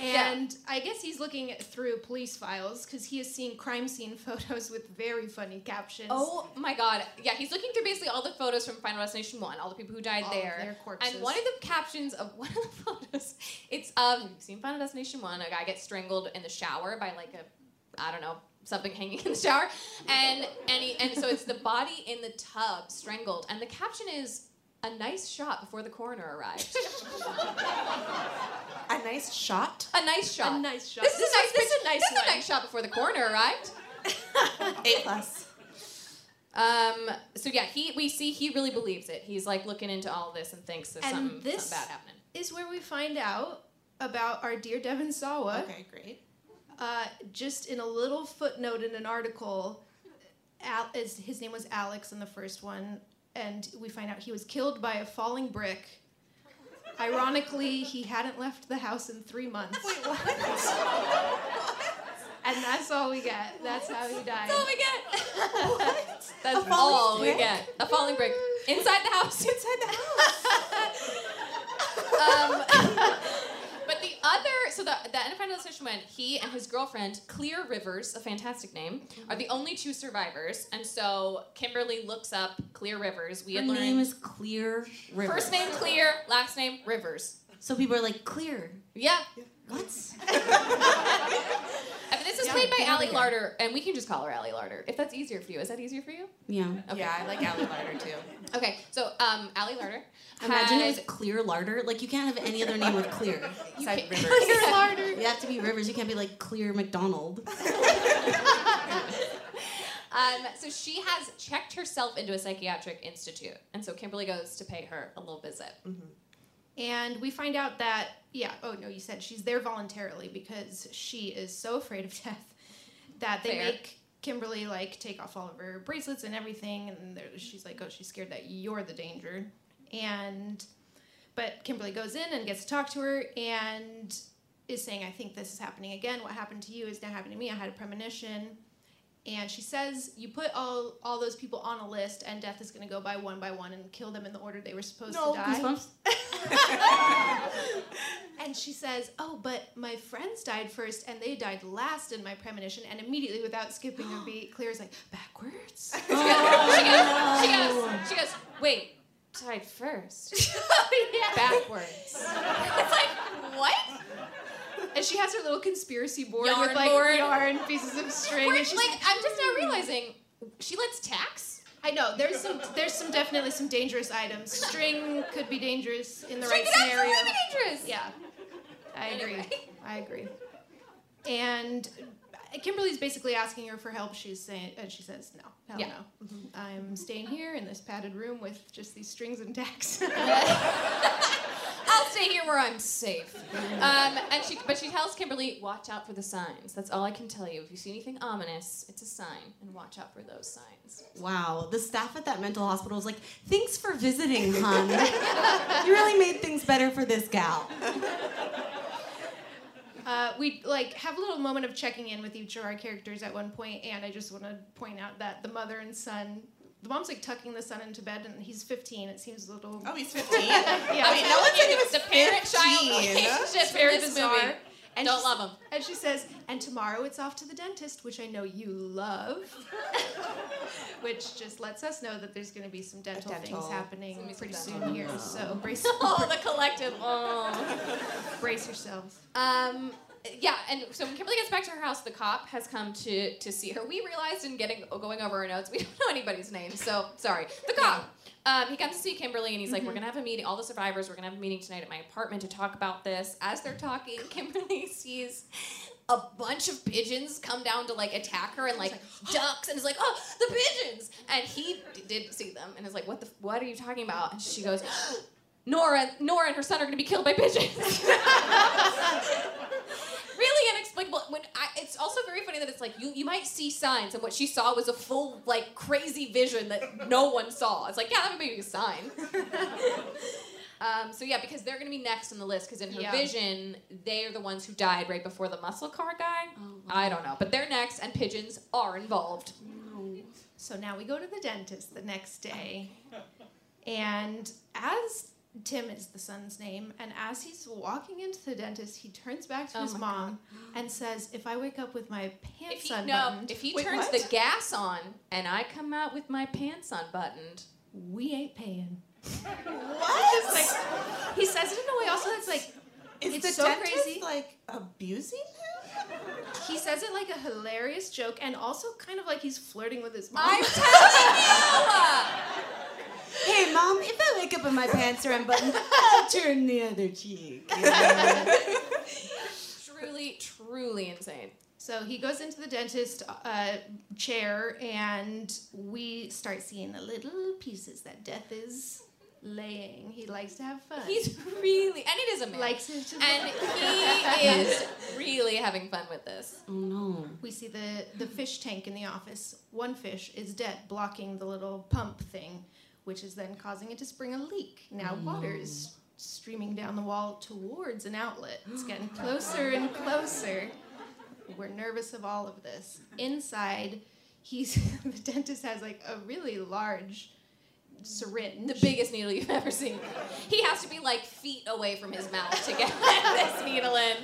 and I guess he's looking through police files because he is seeing crime scene photos with very funny captions. Oh my god, yeah, he's looking through basically all the photos from Final Destination One, all the people who died All of there, their corpses. and one of the captions of one of the photos, it's of you've seen Final Destination One, a guy gets strangled in the shower by like a, I don't know. Something hanging in the shower, and and he, and so it's the body in the tub strangled, and the caption is a nice shot before the coroner arrived. A nice shot. A nice shot. A nice shot. This is This a nice. this is a nice This is a nice shot before the coroner arrived. A plus. Um. So yeah, he we see he really believes it. He's like looking into all this and thinks there's And something, this- something bad happening. is where we find out about our dear Devon Sawa. Okay, great. Uh, just in a little footnote in an article, Al- is, his name was Alex in the first one, and we find out he was killed by a falling brick. Ironically, he hadn't left the house in three months. Wait, what? and that's all we get. That's how he died. That's all we get. That's A falling we brick? get. A falling brick inside the house. Inside the house. um, but the other, so the the end of Final Destination when he and his girlfriend Clear Rivers, a fantastic name, are the only two survivors, and so Kimberly looks up Clear Rivers. We Her had learned name is Clear River. first name Clear, last name Rivers. So people are like, Clear. Yeah. What? I mean, this is Yeah, played by get out Ali of. Larter, and we can just call her Ali Larter if that's easier for you. Is that easier for you? Yeah. Okay. Yeah, I like Ali Larter too. Okay, so um, Ali Larter. Imagine it was Clear Larter. Like you can't have any other name with Clear. Side Rivers. Clear Larter. You have to be Rivers. You can't be like Clear McDonald. Um, so she has checked herself into a psychiatric institute, and so Kimberly goes to pay her a little visit. And we find out that, yeah, oh no, you said she's there voluntarily because she is so afraid of death that they Fair. make Kimberly like take off all of her bracelets and everything. And there- she's like, oh, she's scared that you're the danger. And, but Kimberly goes in and gets to talk to her and is saying, I think this is happening again. What happened to you is now happening to me. I had a premonition. And she says, you put all, all those people on a list and death is going to go by one by one and kill them in the order they were supposed No, to die. goosebumps. And she says, "Oh, but my friends died first, and they died last in my premonition." And immediately, without skipping a beat, Clear's like, "Backwards." She goes, she goes, she goes, she goes, wait, died first, yeah. backwards. it's like, what? And she has her little conspiracy board Yarn with like board. yarn pieces of string. We're, and she's like, I'm just now hmm. realizing she lets tax. I know there's some, there's some definitely some dangerous items. String could be dangerous in the String right scenario. dangerous. Yeah, I agree. Anyway. I agree. And Kimberly's basically asking her for help. She's saying, and she says, "No, hell Yeah. no. I'm staying here in this padded room with just these strings and tacks." I'll stay here where I'm safe. Um, and she, but she tells Kimberly, watch out for the signs. That's all I can tell you. If you see anything ominous, it's a sign, and watch out for those signs. Wow, the staff at that mental hospital was like, "Thanks for visiting, hon. you really made things better for this gal." Uh, we like have a little moment of checking in with each of our characters at one point, and I just want to point out that the mother and son, the mom's like tucking the son into bed, and he's 15. It seems a little. Oh, he's 15? yeah, I mean, no one said he was the parent-child 15. relationship It's in very this bizarre. movie. And Don't she- love him. And she says, and tomorrow it's off to the dentist, which I know you love. which just lets us know that there's going to be some dental, dental. things happening It's gonna some pretty dental. soon here. So brace, Oh, the collective. Oh. brace yourselves. Um, yeah, and so when Kimberly gets back to her house, the cop has come to to see her. We realized in getting going over our notes, we don't know anybody's name, so sorry. The cop. Um, he comes to see Kimberly, and he's like, "We're gonna have a meeting. All the survivors. We're gonna have a meeting tonight at my apartment to talk about this." As they're talking, Kimberly sees a bunch of pigeons come down to like attack her and like ducks and is like, "Oh, the pigeons!" And he d- did see them and is like, "What the? What are you talking about?" And she goes. Nora, Nora and her son are going to be killed by pigeons. inexplicable. When I, it's also very funny that it's like you you might see signs, and what she saw was a full like crazy vision that no one saw. It's like yeah, that would be a sign. um, so yeah, because they're gonna be next on the list. Because in her Yeah. vision, they are the ones who died right before the muscle car guy. I don't know, but they're next, and pigeons are involved. So now we go to the dentist the next day. And as Tim is the son's name, and as he's walking into the dentist, he turns back to Oh his my mom and says, If I wake up with my If pants he, no, unbuttoned, if he Wait, turns what? the gas on and I come out with my pants unbuttoned, we ain't paying. What? It's like, he says it in a way also that's like, Is it's the so dentist crazy. like abusing him? He says it like a hilarious joke and also kind of like he's flirting with his mom. I'm telling Hey, mom, if I wake up and my pants are unbuttoned, I'll turn the other cheek. truly, truly insane. So he goes into the dentist uh, chair, and we start seeing the little pieces that Death is laying. He likes to have fun. He's really, and it is a man. likes it to and he is really having fun with this. Oh no. We see the the fish tank in the office. One fish is dead, blocking the little pump thing, which is then causing it to spring a leak. Now mm. water is streaming down the wall towards an outlet. It's getting closer and closer. We're nervous of all of this. Inside, he's the dentist has like a really large syringe. The biggest needle you've ever seen. He has to be like feet away from his mouth to get this needle in.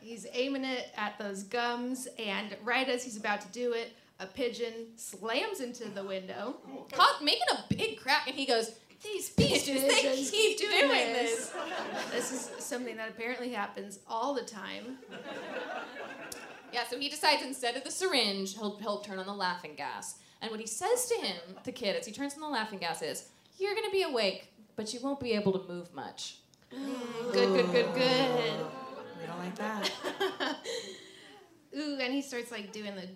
He's aiming it at those gums, and right as he's about to do it, a pigeon slams into the window. Caught making a big crack, and he goes, "These pigeons, they Pigeons keep doing this." This is something that apparently happens all the time. Yeah, so he decides instead of the syringe, he'll, he'll turn on the laughing gas. And what he says to him, the kid, as he turns on the laughing gas is, You're gonna be awake, but you won't be able to move much. Good, good, good, good. We don't like that. Ooh, and he starts like doing the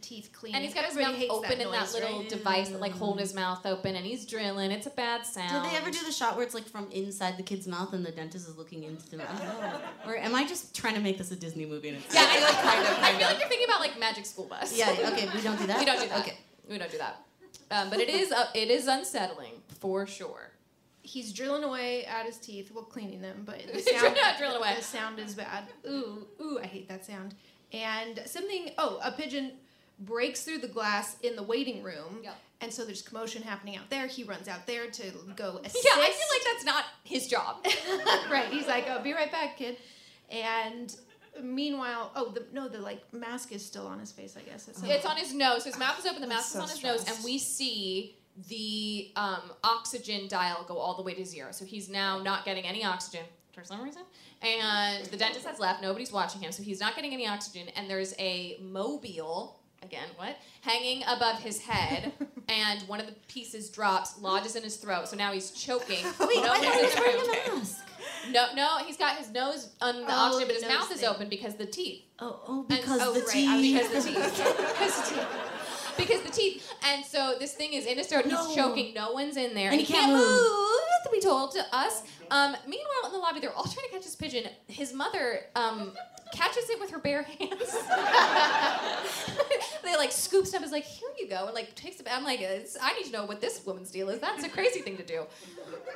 teeth clean. And he's got his Everybody mouth hates open in that noise, little right? device that like hold his mouth open and he's drilling. It's a bad sound. Did they ever do the shot where it's like from inside the kid's mouth and the dentist is looking into the mouth? Or am I just trying to make this a Disney movie? And it's Yeah, I, like kind of, I feel of. like you're thinking about like Magic School Bus. Yeah, okay, we don't do that? we don't do that. Okay. We don't do that. Um, but it is uh, it is unsettling for sure. He's drilling away at his teeth, well, cleaning them, but the sound, not drilling away. the sound is bad. Ooh, ooh, I hate that sound. And something, oh, a pigeon breaks through the glass in the waiting room. Yep. And so there's commotion happening out there. He runs out there to go assist. Yeah, I feel like that's not his job. right. He's like, "Oh, be right back, kid." And meanwhile, oh, the no, the like mask is still on his face. I guess it's, It's on his nose. His mouth is open. The mask so is on his nose, and we see the um, oxygen dial go all the way to zero. So he's now not getting any oxygen for some reason. And the dentist has left. Nobody's watching him, so he's not getting any oxygen. And there's a mobile again, what? Hanging above his head, and one of the pieces drops, lodges in his throat. So now he's choking. Wait, no I thought he was wearing a mask. No, no, he's got his nose on the Oh, oxygen, but his mouth is open because the teeth. Oh, oh, And- because oh, the right, teeth. uh, because the teeth. because the teeth. Because the teeth. And so this thing is in his throat. No. He's choking. No one's in there. And he he can't can't move. move. To be told to us. Um, meanwhile, in the lobby, they're all trying to catch this pigeon. His mother um, catches it with her bare hands. they like scoops it up. Is like, here you go, and like takes it. I'm like, I need to know what this woman's deal is. That's a crazy thing to do.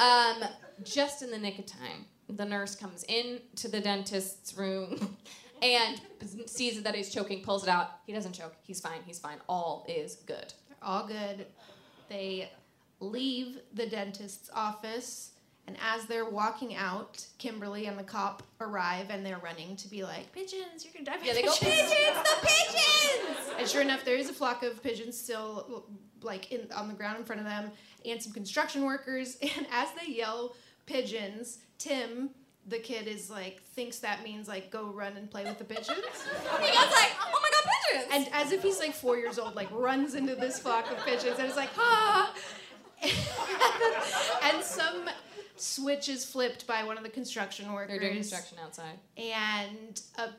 Um, just in the nick of time, the nurse comes in to the dentist's room and sees that he's choking, pulls it out. He doesn't choke. He's fine. He's fine. All is good. They're all good. They leave the dentist's office, and as they're walking out, Kimberly and the cop arrive, and they're running to be like, "Pigeons! You're gonna die!" Yeah, they go, pigeons!" pigeons, the pigeons! And sure enough, there is a flock of pigeons still, like in on the ground in front of them, and some construction workers. And as they yell, "Pigeons!" Tim. The kid is like thinks that means like go run and play with the pigeons. He goes like, "Oh my god, pigeons!" And as if he's like four years old, like runs into this flock of pigeons and is like, ah! and some switch is flipped by one of the construction workers. They're doing construction outside. And a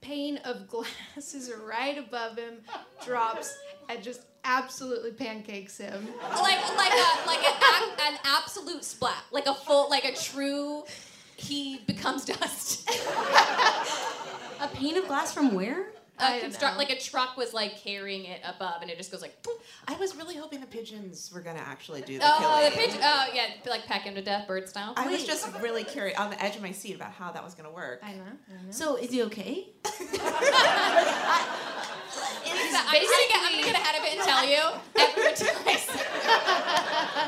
pane of glass is right above him, drops, and just absolutely pancakes him. Like like a like an, ac- an absolute splat, like a full, like a true. He becomes dust. A pane of glass from where? A construct like a truck was like carrying it above, and it just goes like. Boom. I was really hoping the pigeons were gonna actually do the Oh, killing. the pigeon! Oh, yeah, like peck him to death, bird style. I was just really curious on the edge of my seat about how that was gonna work. I know. So is he okay? I'm gonna get, I'm gonna get ahead of it and tell you, everyone dies.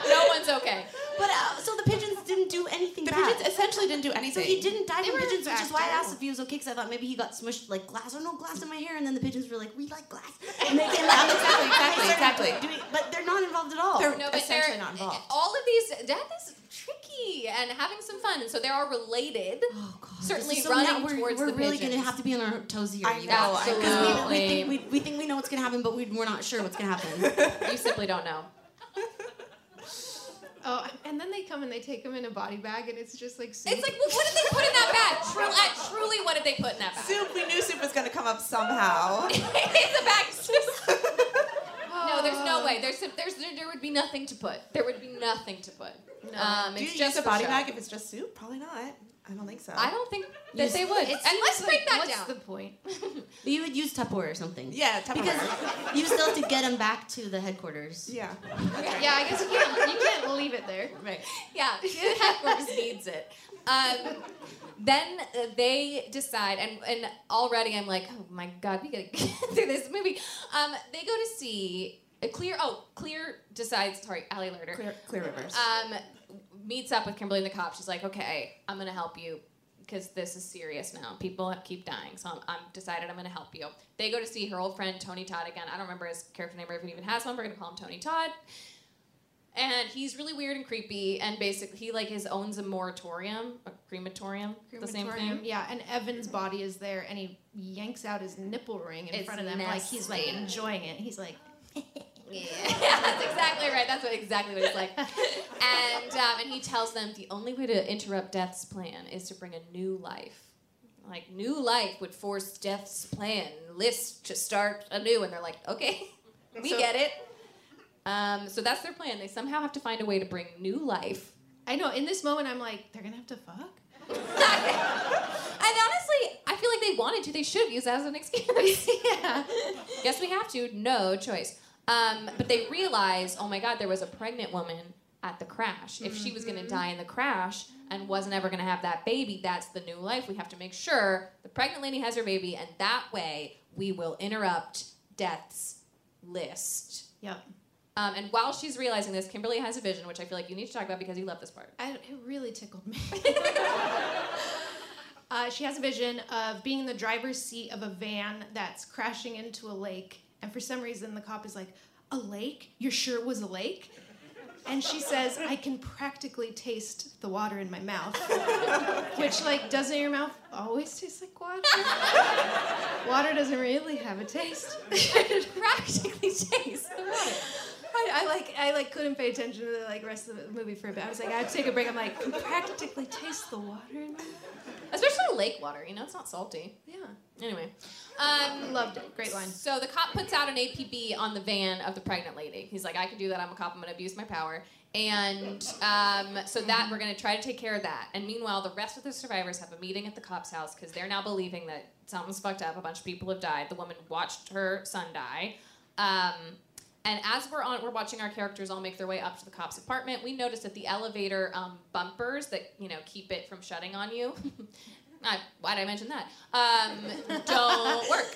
no one's okay. But uh, so the pigeons didn't do anything The bad. pigeons essentially didn't do So he didn't die They from pigeons, which is why I asked if he was okay, because I thought maybe he got smushed like glass or no glass in my hair, and then the pigeons were like, "We like glass," and they came out. exactly, exactly, exactly. Doing, but they're not involved at all. They're No, but essentially they're not involved. all of these. Death is tricky and having some fun, and so they are related. Oh, God. Certainly So running now we're, towards we're the really pigeons. gonna have to be on our toes here. I you know, guys. Because we, we, Absolutely. think, we, we think we know what's gonna happen, but we, we're not sure what's gonna happen. You simply don't know. Oh, and then they come and they take them in a body bag, and it's just like soup. It's like, well, what did they put in that bag? True, uh, truly, what did they put in that bag? Soup. We knew soup was gonna come up somehow. it's a bag. of soup. no, there's no way. There's, there's, there, there would be nothing to put. There would be nothing to put. No. Um, Do you it's use just a body show. bag if it's just soup? Probably not. I don't think so. I don't think that Use- they would. It and seems let's break like, that what's down. the point? but you would use Tupperware or something. Yeah, Tupperware. Because you still have to get them back to the headquarters. Yeah. yeah, I guess you can't you can't leave it there. Right. Yeah, the headquarters needs it. Um, then uh, they decide, and, and already I'm like, oh my god, we gotta get through this movie. Um, they go to see uh, Clear. Oh, Clear decides. Sorry, Allie Lerner. Clear, clear rivers. Um, meets up with Kimberly and the cop. She's like, okay, I'm gonna help you because this is serious now. People keep dying, so I'm, I'm decided I'm gonna help you. They go to see her old friend Tony Todd again. I don't remember his character name or if he even has one. We're gonna call him Tony Todd. And he's really weird and creepy, and basically he like his owns a moratorium, a crematorium, the same thing. Yeah, and Evan's body is there, and he yanks out his nipple ring in It's front of them, like he's like enjoying it. He's like, Yeah, that's exactly right. That's what exactly what it's like. And um, and he tells them the only way to interrupt Death's plan is to bring a new life. Like new life would force Death's plan list to start anew, and they're like, okay, we So- get it. Um, so that's their plan. They somehow have to find a way to bring new life. I know. In this moment, I'm like, they're gonna have to fuck. And honestly, I feel like they wanted to. They should have used that as an excuse. yeah. Guess we have to. No choice. Um, but they realize, oh my God, there was a pregnant woman at the crash. If she was going to die in the crash and wasn't ever going to have that baby, that's the new life. We have to make sure the pregnant lady has her baby, and that way we will interrupt death's list. Yep. Um, and while she's realizing this, Kimberly has a vision, which I feel like you need to talk about because you love this part. I, it really tickled me. uh, she has a vision of being in the driver's seat of a van that's crashing into a lake, and for some reason the cop is like, "A lake? You're sure it was a lake?" And she says, I can practically taste the water in my mouth. Which, like, doesn't your mouth always taste like water? water doesn't really have a taste. It practically taste the water. I, I like I like couldn't pay attention to the like rest of the movie for a bit. I was like, I have to take a break. I'm like, can practically taste the water in my mouth. Especially lake water, you know, it's not salty. Yeah. Anyway, um, loved it. Great line. So the cop puts out an APB on the van of the pregnant lady. He's like, I can do that. I'm a cop. I'm gonna abuse my power. And um, so that we're gonna try to take care of that. And meanwhile, the rest of the survivors have a meeting at the cop's house because they're now believing that something's fucked up. A bunch of people have died. The woman watched her son die. Um, and as we're on, we're watching our characters all make their way up to the cop's apartment. We notice that the elevator um, bumpers that you know keep it from shutting on you. Not, why did I mention that? Um, don't work.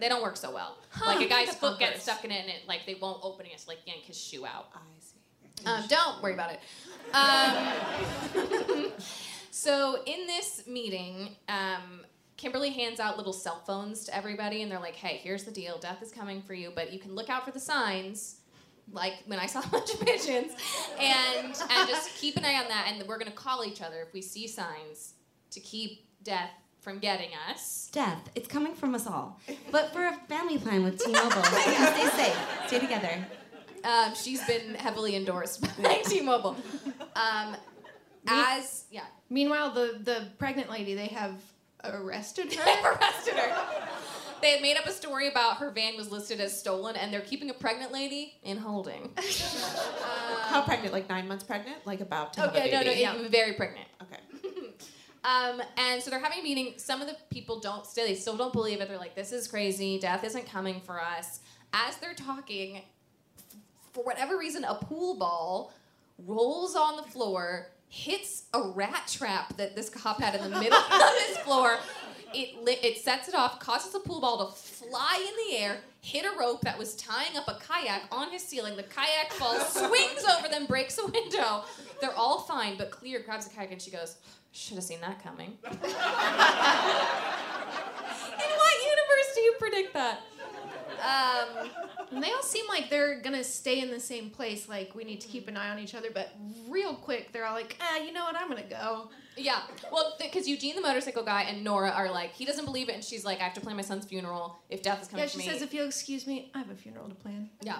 They don't work so well. Like a guy's foot gets stuck in it, and it like they won't open it. It's like yank his shoe out. I see. Um, don't worry about it. Um, so in this meeting, um, Kimberly hands out little cell phones to everybody, and they're like, "Hey, here's the deal. Death is coming for you, but you can look out for the signs." Like when I saw a bunch of pigeons, and and just keep an eye on that. And we're gonna call each other if we see signs to keep death from getting us. Death, it's coming from us all. But for a family plan with T-Mobile, you can stay safe, stay together. Um, she's been heavily endorsed by T-Mobile. Um, as yeah, Meanwhile, the the pregnant lady they have arrested her. They've arrested her. They had made up a story about her van was listed as stolen, and they're keeping a pregnant lady in holding. How pregnant? Like nine months pregnant? Like about to have Okay, a no, no, baby? yeah, very pregnant. Okay. Um, and so they're having a meeting. Some of the people don't still, they still don't believe it. They're like, "This is crazy. Death isn't coming for us." As they're talking, f- for whatever reason, a pool ball rolls on the floor, hits a rat trap that this cop had in the middle of his floor. It li- it sets it off, causes the pool ball to fly in the air, hit a rope that was tying up a kayak on his ceiling. The kayak falls, swings over them, breaks a window. They're all fine, but Clear grabs the kayak and she goes, "Should have seen that coming." in what universe do you predict that? Um, And they all seem like they're gonna stay in the same place. Like we need to keep an eye on each other, but real quick they're all like, ah, you know what? I'm gonna go. Yeah, well, because Eugene, the motorcycle guy, and Nora are like, he doesn't believe it, and she's like, I have to plan my son's funeral if death is coming Yeah, for she me. says, if you'll excuse me, I have a funeral to plan. Yeah.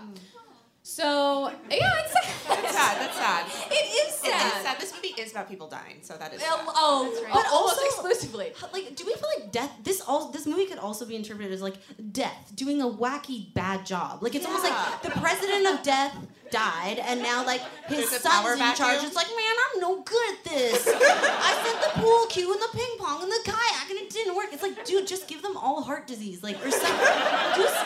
So yeah, it's sad. That's sad. That's sad. It is It sad. is sad. This movie is about people dying, so that is Oh, sad. oh, That's right. but But almost exclusively. Like, do we feel like death? This all this movie could also be interpreted as like death doing a wacky bad job. Like it's almost like the president of death died, and now like his There's a power son's in charge. It's like, man, I'm no good at this. I set the pool cue and the ping pong and the kayak, and it didn't work. It's like, dude, just give them all heart disease, like or something. Just,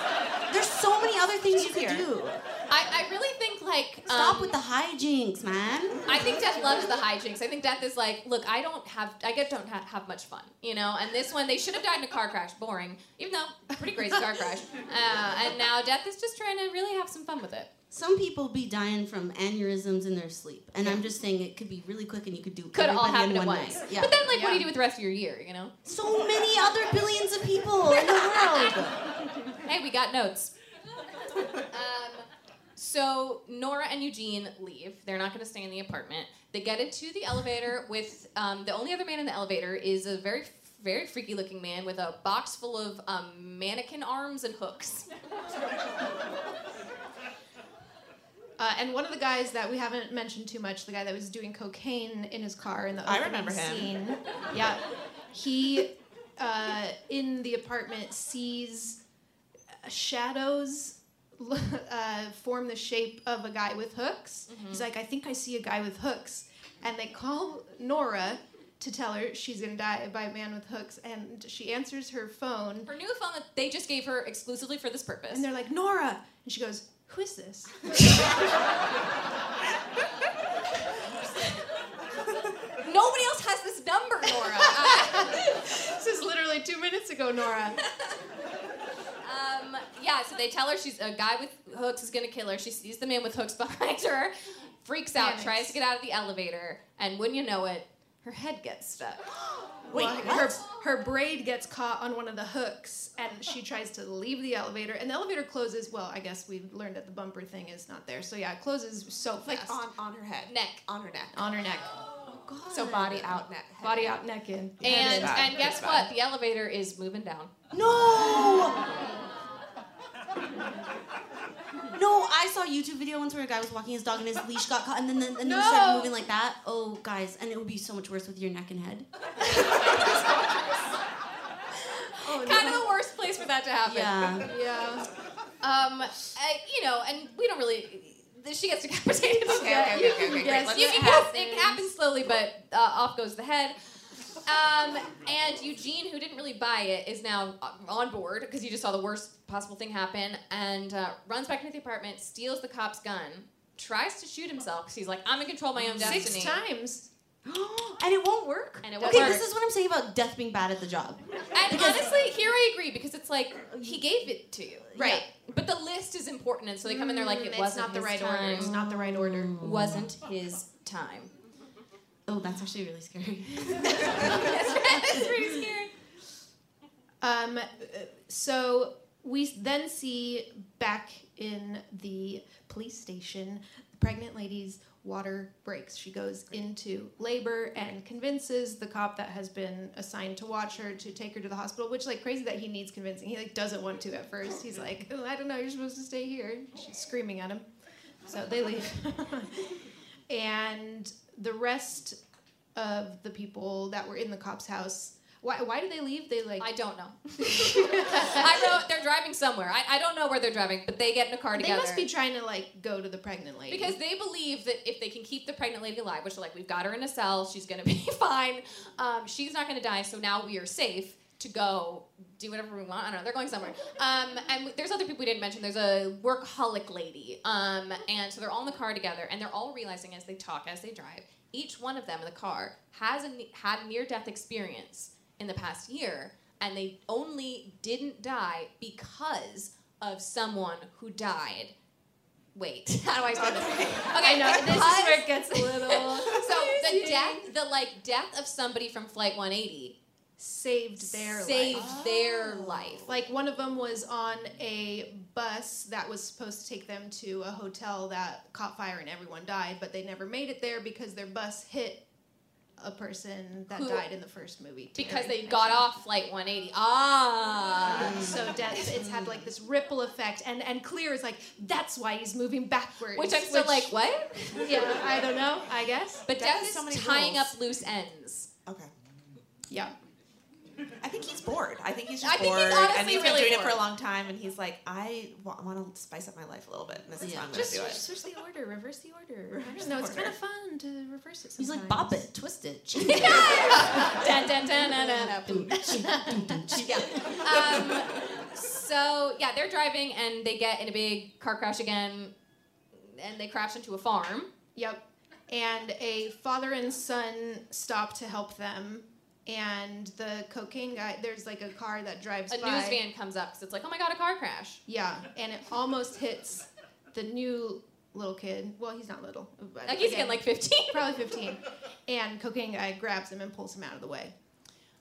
there's so many other things you could Easier. do. I, I really think like Stop um, with the hijinks, man. I think Death loves the hijinks. I think Death is like, look, I don't have, I get don't have, have much fun, you know. And this one, they should have died in a car crash, boring, even though pretty crazy car crash. Uh, and now Death is just trying to really have some fun with it. Some people be dying from aneurysms in their sleep, and I'm just saying it could be really quick, and you could do Could all happen in at one once. night. Yeah. But then, like, what do you do with the rest of your year? You know? so many other billions of people in the world. Hey, we got notes. Um, so Nora and Eugene leave. They're not going to stay in the apartment. They get into the elevator with um, the only other man in the elevator is a very, very freaky looking man with a box full of um, mannequin arms and hooks. Uh, and one of the guys that we haven't mentioned too much, the guy that was doing cocaine in his car in the I opening remember him. scene. Yeah, he uh, in the apartment sees uh, shadows uh, form the shape of a guy with hooks. He's like, I think I see a guy with hooks, and they call Nora to tell her she's gonna die by a man with hooks, and she answers her phone, Her new phone that they just gave her exclusively for this purpose. and they're like, Nora, and she goes, Who is this? Nobody else has this number, Nora. Uh, this is literally two minutes ago, Nora. Um, yeah, so they tell her she's a guy with hooks is gonna kill her. She sees the man with hooks behind her, freaks out, Panics. tries to get out of the elevator, and wouldn't you know it, her head gets stuck. Well, her her braid gets caught on one of the hooks, and she tries to leave the elevator, and the elevator closes. Well, I guess we learned that the bumper thing is not there, so yeah, it closes so fast. Like on, on her head. Neck. On her neck. on her neck, Oh, God. So body out, neck. head body out, neck in. And and guess It's what? bad. The elevator is moving down. No. No, I saw a YouTube video once where a guy was walking his dog and his leash got caught, and then and then he started moving like that. Oh, guys, and it would be so much worse with your neck and head. Oh, kind of the worst place for that to happen. Yeah. Yeah. Um, I, you know, and we don't really. She gets decapitated. Okay, okay, okay, okay, okay, Yes, you Let's- can guess it happens slowly, but uh, off goes the head. Um, and Eugene, who didn't really buy it, is now on board because he just saw the worst possible thing happen and uh, runs back into the apartment, steals the cop's gun, tries to shoot himself because he's like, I'm in control of my own destiny. Six times. and it won't work. And it won't okay, work. this is what I'm saying about death being bad at the job. And honestly, here I agree because it's like he gave it to you, Right. But the list is important, and so they come in there like it Mm, it's wasn't not the his right time. order. It's not the right order. Wasn't his time. Oh, that's actually really scary. That's pretty scary. Um, so we then see back in the police station, the pregnant lady's water breaks. She goes into labor and convinces the cop that has been assigned to watch her to take her to the hospital. Which, like, crazy that he needs convincing. He like doesn't want to at first. He's like, oh, I don't know. You're supposed to stay here. She's screaming at him. So they leave. and the rest of the people that were in the cop's house. Why, why did they leave? They like I don't know. I wrote they're driving somewhere. I, I don't know where they're driving, but they get in a car together. They must be trying to like go to the pregnant lady because they believe that if they can keep the pregnant lady alive, which they're like, we've got her in a cell, she's gonna be fine. Um, she's not gonna die, so now we are safe to go do whatever we want. I don't know. They're going somewhere. Um, and there's other people we didn't mention. There's a workaholic lady. Um, and so they're all in the car together, and they're all realizing as they talk, as they drive, each one of them in the car has a, had a near-death experience in the past year, and they only didn't die because of someone who died. Wait, how do I say this? Okay, no, this is where it gets a little so the death, the like death of somebody from Flight 180 saved their life. saved life. their life. Like one of them was on a bus that was supposed to take them to a hotel that caught fire and everyone died, but they never made it there because their bus hit a person that Who- died in the first movie. Because they got off Flight 180. Ah. So death, it's had like this ripple effect, and and clear is like that's why he's moving backwards. Which I'm still like, what? Yeah, I don't know. I guess. But Death death is so many tying rules. up loose ends. Okay. Yeah. I think he's bored. I think he's just I think bored, he's honestly and he's been doing it for a long time. And he's like, I want to spice up my life a little bit, and this is Yeah. how I'm going to Just do it. switch the order, reverse the order. I Reverse don't know. the It's kind of fun to reverse it. He's like, bop it, twist it, change dun, dun, dun, dun, dun, dun. yeah. Um, so yeah, they're driving and they get in a big car crash again, and they crash into a farm. Yep. And a father and son stop to help them. And the cocaine guy, there's like a car that drives A by. news van comes up because it's like, oh my god, a car crash. Yeah, and it almost hits the new little kid. Well, he's not little. but Like he's again, getting like 15. probably 15. And cocaine guy grabs him and pulls him out of the way.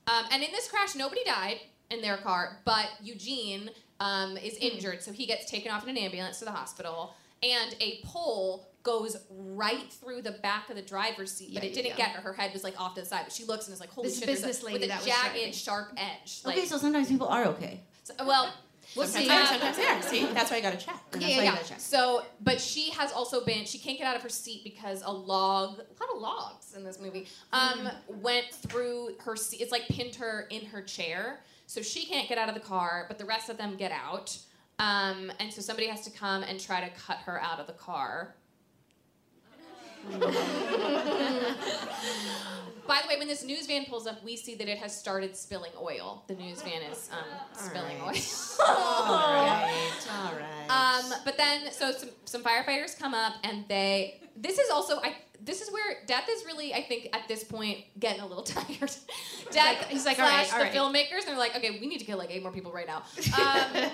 Um, and in this crash, nobody died in their car, but Eugene um, is Hmm. injured, so he gets taken off in an ambulance to the hospital. And a pole goes right through the back of the driver's seat, but it didn't yeah. get her. Her head was like off to the side, but she looks and is like, "Holy This shit!" there's a- business lady with a that jagged, sharp edge. Like, Okay, so sometimes people are okay. so- well, we'll sometimes see. they are, sometimes they are. See, that's why you got to check. Yeah, that's why yeah, yeah. check. So, but she has also been, she can't get out of her seat because a log, a lot of logs in this movie, um, went through her seat. It's like pinned her in her chair. So she can't get out of the car, but the rest of them get out. Um, and so somebody has to come and try to cut her out of the car. By the way, when this news van pulls up, we see that it has started spilling oil. The news van is um, spilling right. oil. All right, all right. Um, but then, so some, some firefighters come up and they. This is also, I. This is where death is really, I think, at this point, getting a little tired. Death. like- he's like, "All right, all the right." filmmakers, and they're like, okay, we need to kill like eight more people right now. Um,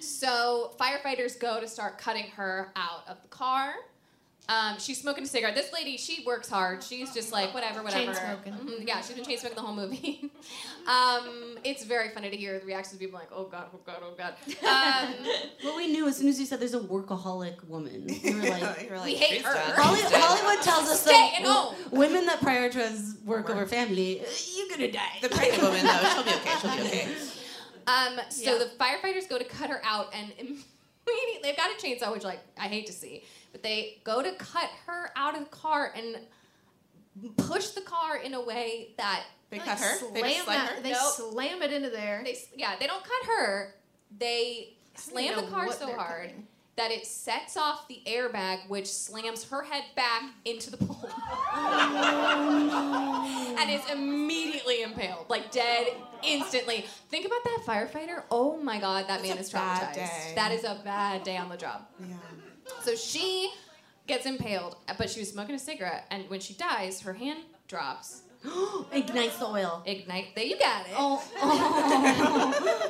so firefighters go to start cutting her out of the car. Um, she's smoking a cigarette. This lady, she works hard. She's just like whatever, whatever. Chain smoking. Mhm, Yeah, she's been chain smoking the whole movie. um, it's very funny to hear the reactions of people like, oh god, oh god, oh god. Um, What we knew as soon as you said there's a workaholic woman, we were like, You were like, we hate her. done." Holly- Hollywood tells us Stay that home. women that prioritize work over family, you're gonna die. The pregnant woman though, she'll be okay. She'll be okay. Um, so Yeah. the firefighters go to cut her out, and immediately they've got a chainsaw, which like I hate to see, but they go to cut her out of the car and push the car in a way that They Like cut her. They Slam just slide that- her. They Nope. slam it into there. they yeah they don't cut her, they slam the car so hard cutting. that it sets off the airbag, which slams her head back into the pole. and is immediately impaled, like dead instantly. Think about that firefighter. Oh my god, that man is traumatized. day. That is a bad day on the job. Yeah. So she gets impaled, but she was smoking a cigarette, and when she dies, her hand drops. Ignites the oil. Ignite. There you got it. Oh,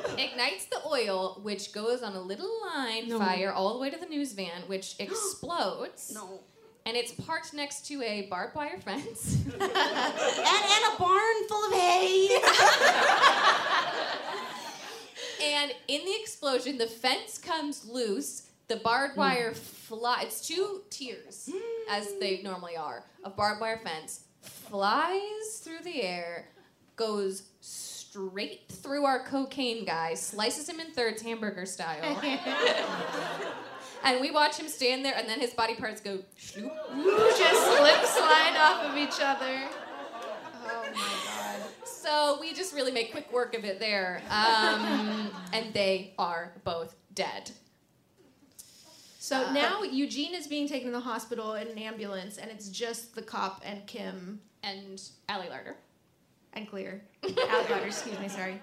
ignites the oil, which goes on a little line No. fire all the way to the news van, which explodes. no. And it's parked next to a barbed wire fence. And, and a barn full of hay. and in the explosion, the fence comes loose. The barbed wire fly. It's two tiers, as they normally are, of barbed wire fence. Flies through the air, goes straight through our cocaine guy, slices him in thirds, hamburger style. and we watch him stand there, and then his body parts go shloop. Just slip slide off of each other. Oh my god. So we just really make quick work of it there. Um, and they are both dead. So Uh, now Eugene is being taken to the hospital in an ambulance, and it's just the cop and Kim And Ali Larter. and Clear. Ali Larter, excuse me, sorry.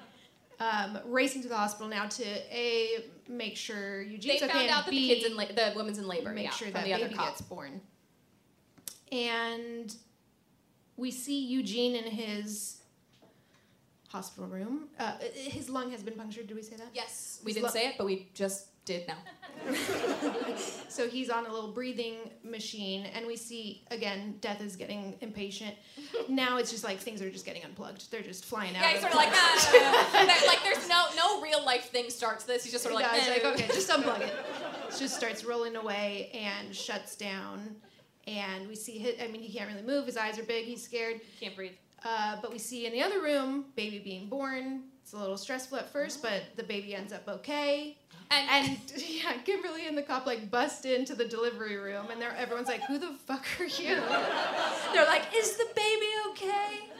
Um, racing to the hospital now to a make sure They Eugene's okay found and out that B, the kids in la- the woman's in labor. make yeah, sure that the other baby cop. gets born. And we see Eugene in his hospital room. Uh, his lung has been punctured. Did we say that? Yes, we His didn't say it, but we just did now. So he's on a little breathing machine, and we see again, Death is getting impatient. now it's just like things are just getting unplugged. They're just flying out. Yeah, he's sort of like. That- like there's no no real life thing starts this. He's just sort of like, Yeah, like, okay, just unplug it. It just starts rolling away and shuts down. And we see, his, I mean, he can't really move. His eyes are big. He's scared. can't breathe. Uh, but we see in the other room, baby being born. It's a little stressful at first, but the baby ends up okay. And, And yeah, Kimberly and the cop like bust into the delivery room, and they're everyone's like, "Who the fuck are you?" they're like, "Is the baby okay?"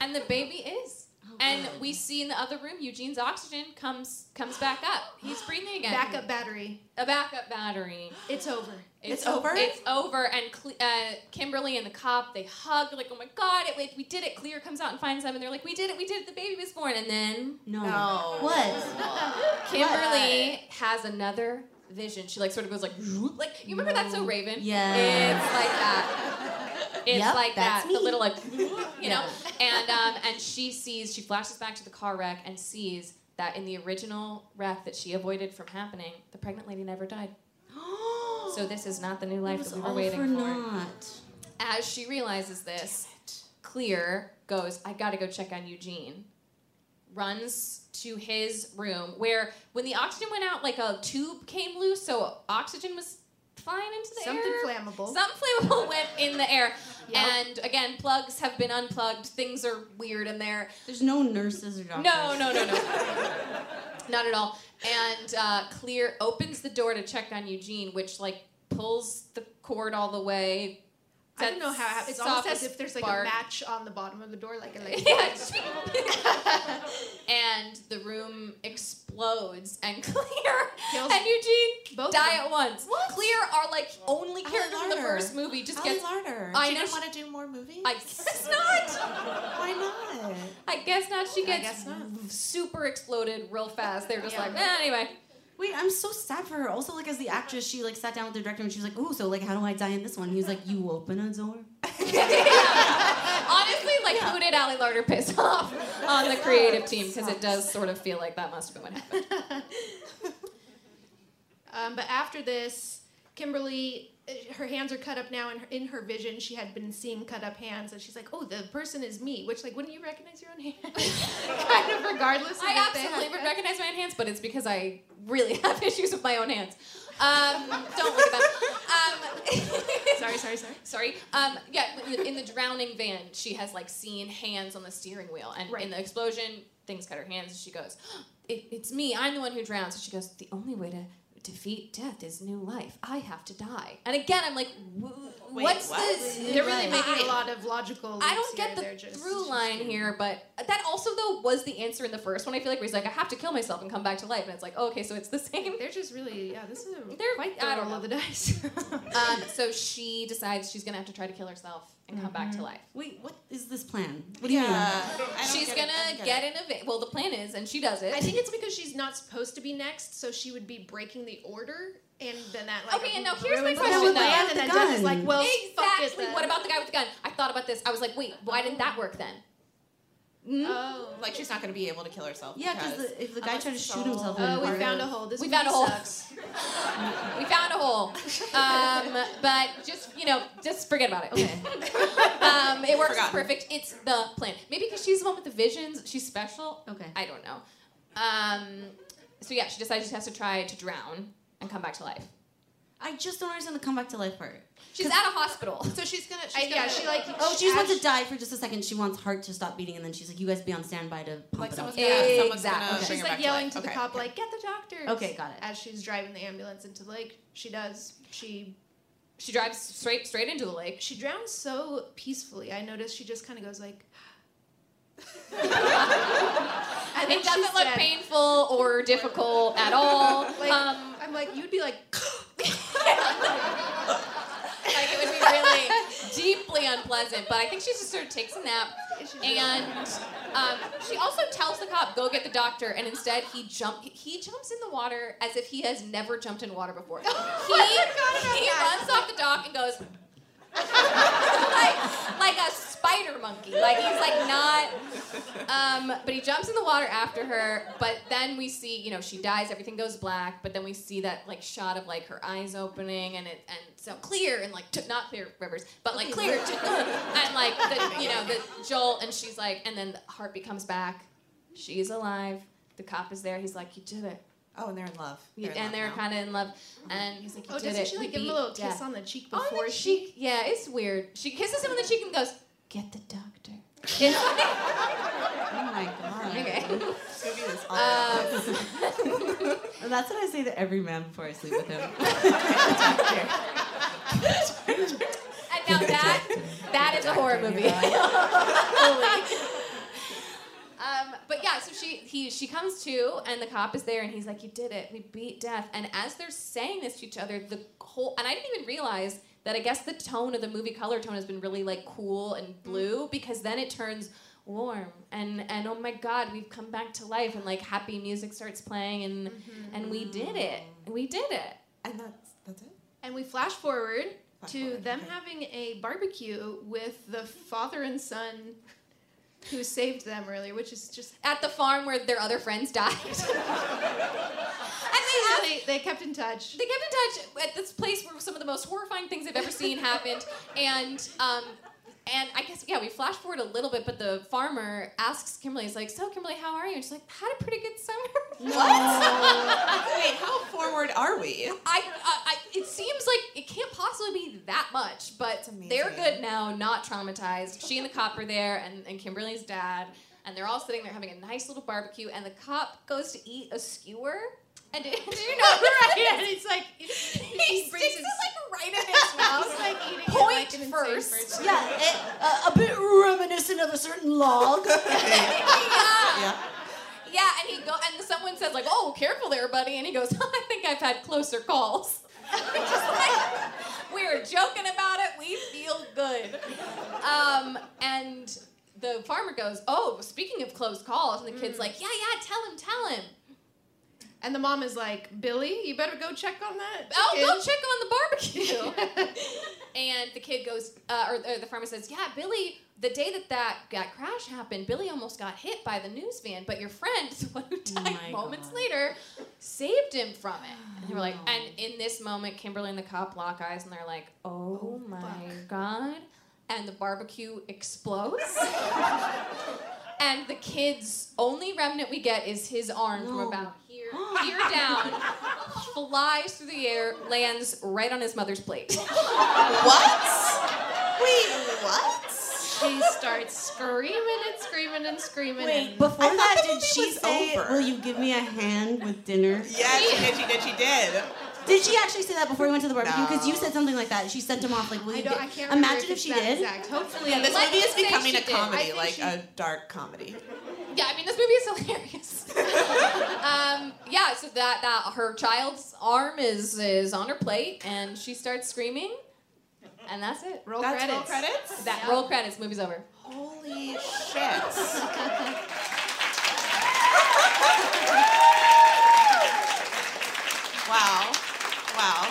and the baby is. Oh, and we see in the other room, Eugene's oxygen comes comes back up. He's breathing again. Backup battery. A backup battery. It's over. It's over? It's over. And Cle- uh, Kimberly and the cop they hug. They're like, "Oh my god, it, we, we did it!" Clear comes out and finds them, and they're like, "We did it! We did it! The baby was born!" And then No. No. What? Kimberly has another vision. She like sort of goes like, like you remember that so Raven? Yeah. It's like that. It's Yep, like that's that. me. The little like, you know. And um, and she sees. She flashes back to the car wreck and sees that in the original wreck that she avoided from happening, the pregnant lady never died. So this is not the new life that we were waiting for naught. As she realizes this, Clear goes, I gotta go check on Eugene. Runs to his room where when the oxygen went out, like a tube came loose, so oxygen was flying into the Something air. Something flammable. Something flammable went in the air. Yep. And again, plugs have been unplugged. Things are weird in there. There's no nurses or doctors. No, no, no, no. Not at all. And uh, Clear opens the door to check on Eugene, which like pulls the cord all the way. I don't know how it happens. It's sets almost as if there's like spark. a match on the bottom of the door, like a light. Yeah. and the room explodes, and Clear Kills and Eugene both die at once. What? Clear are like only Ali characters in the Larter. first movie. Just Ali gets. Larter. I she know didn't she- want to do more movies. I guess not. Why not? I guess not. She gets guess not. super exploded real fast. They're just Yeah. like, eh, anyway. Wait, I'm so sad for her. Also, like as the actress, she like sat down with the director and she was like, "Ooh, so like, how do I die in this one?" He was like, "You open a door." Honestly, like, who did Ali Larter piss off on the creative team? Because it does sort of feel like that must have been what happened. Um, but after this, Kimberly her hands are cut up now, and in her vision, she had been seeing cut up hands, and she's like, "Oh, the person is me." Which, like, wouldn't you recognize your own hand? kind of regardless. Of I absolutely would recognize my own hands, but it's because I really have issues with my own hands. Um, don't look at them. Um, sorry, sorry, sorry. Sorry. Um, yeah, in the, in the drowning van, she has like seen hands on the steering wheel, and in the explosion, things cut her hands. And she goes, it, "It's me. I'm the one who drowned." So she goes, "The only way to." Defeat death is new life. I have to die. And again, I'm like, Wait, what's what? this? They're really I- making a lot of logical. I don't get here. the just- through line here, but that also though was the answer in the first one. I feel like where he's like, I have to kill myself and come back to life, and it's like, oh, okay, so it's the same. They're just really, yeah, this is a They're quite the I don't roll know. of the dice. um, so she decides she's gonna have to try to kill herself and come back to mm-hmm. life. Wait, what is this plan? What do you mean? She's gonna get, in a va- well. The plan is, and she does it. I think it's because she's not supposed to be next, so she would be breaking the order, and then that like. Okay, and now here's my question, whole though. plan, And then Death is like, well, fuck it exactly. then. What about the guy with the gun? I thought about this. I was like, wait, why didn't that work then? Oh, like she's not going to be able to kill herself. Yeah, because the- if the guy unless tried to shoot himself Oh, we found a hole. This we found a hole. sucks. we found a hole. Um, but just you know, just forget about it. Okay. um, it works Forgotten. perfect. It's the plan. Maybe because she's the one with the visions. She's special. Okay. I don't know. Um, so yeah, she decides she has to try to drown and come back to life. I just don't understand the come back to life part. She's at a hospital. So she's gonna. She's I- yeah, gonna- she like. Oh, she just wants to die for just a second. She wants heart to stop beating, and then she's like, "You guys be on standby to pump Like it someone's up." gonna, someone's Exactly. gonna bring She's like yelling life. to the Okay, cop, like, "Get the doctor!" Okay, got it. As she's driving the ambulance into the lake, she does. She She drives straight straight into the lake. she drowns so peacefully. I noticed she just kind of goes like. and It doesn't look painful or difficult at all. Like, um, I'm like, you'd be like, like it would be really deeply unpleasant. But I think she just sort of takes a nap, and um, she also tells the cop, "Go get the doctor." And instead, he jump he jumps in the water as if he has never jumped in water before. he he runs off the dock and goes. like, like a spider monkey. Like he's like not. Um, but he jumps in the water after her. But then we see, you know, she dies. Everything goes black. But then we see that like shot of like her eyes opening and it and so clear and like t- not clear rivers, but like clear t- and like the you know the jolt. And she's like, and then the heartbeat comes back. She's alive. The cop is there. He's like, you did it. Oh, and they're in love. They're in and love they're kind of in love. And he's like, you oh, did doesn't it. she We like give him a little kiss death." on the cheek On the before she? cheek. Yeah, it's weird. She kisses him on the cheek and goes, "Get the doctor." Oh my god. Okay. This movie is all Um, And that's what I say to every man before I sleep with him. and now that that is a horror movie. But yeah, so she he she comes to, and the cop is there, and he's like, "You did it. We beat death." And as they're saying this to each other, the whole and I didn't even realize that. I guess the tone of the movie color tone has been really like cool and mm. blue because then it turns warm and and oh my god we've come back to life and like happy music starts playing and mm-hmm. and we did it we did it And that's that's it. And we flash forward Flash to forward, them okay. having a barbecue with the father and son who saved them earlier, which is just. at the farm where their other friends died and they asked They, they kept in touch. they kept in touch at this place where some of the most horrifying things I've ever seen happened, and um, and I guess yeah, we flash forward a little bit, but the farmer asks Kimberly, he's like, "So Kimberly, how are you?" And she's like, "Had a pretty good summer." What? Wait, how forward are we? I, I, I, it seems like it can't possibly be that much, but they're good now, not traumatized. She and the cop are there, and, and Kimberly's dad, and they're all sitting there having a nice little barbecue, and the cop goes to eat a skewer. And do, do you know right, and it's like he, he brings sticks his- it like right in his mouth. He's like eating it like first. yeah, it, uh, a bit reminiscent of a certain log. yeah. Yeah, and he go and someone says like, "Oh, careful there, buddy," and he goes, "I think I've had closer calls." Just like we were joking about it. We feel good. Um, and the farmer goes, "Oh, speaking of close calls," and the kid's like, "Yeah, yeah, tell him, tell him." And the mom is like, Billy, you better go check on that. Oh, chicken." go check on the barbecue. and the kid goes, uh, or, or the farmer says, yeah, Billy, the day that, that that crash happened, Billy almost got hit by the news van, but your friend, the one who died moments later, saved him from it. And they were like, and in this moment, Kimberly and the cop lock eyes, and they're like, oh, my god. And the barbecue explodes. and the kid's only remnant we get is his arm from about here, here down, flies through the air, lands right on his mother's plate. what? Wait, what? She starts screaming and screaming and screaming. Wait, and before I thought that, did she say, over. "Will you give me a hand with dinner"? Yes, she did. She did. She did. Did she actually say that before he went to the barbecue? Because you said something like that. She sent him off like, "Will I you?" don't. gi-" I can't Imagine if she did. Exact. Hopefully, Yeah, this movie is becoming a comedy, like she- a dark comedy. Yeah, I mean this movie is hilarious. um, yeah, so that that her child's arm is is on her plate, and she starts screaming, and that's it. Roll That's credits. roll credits. That roll credits. Movie's over. Holy shit! wow, wow,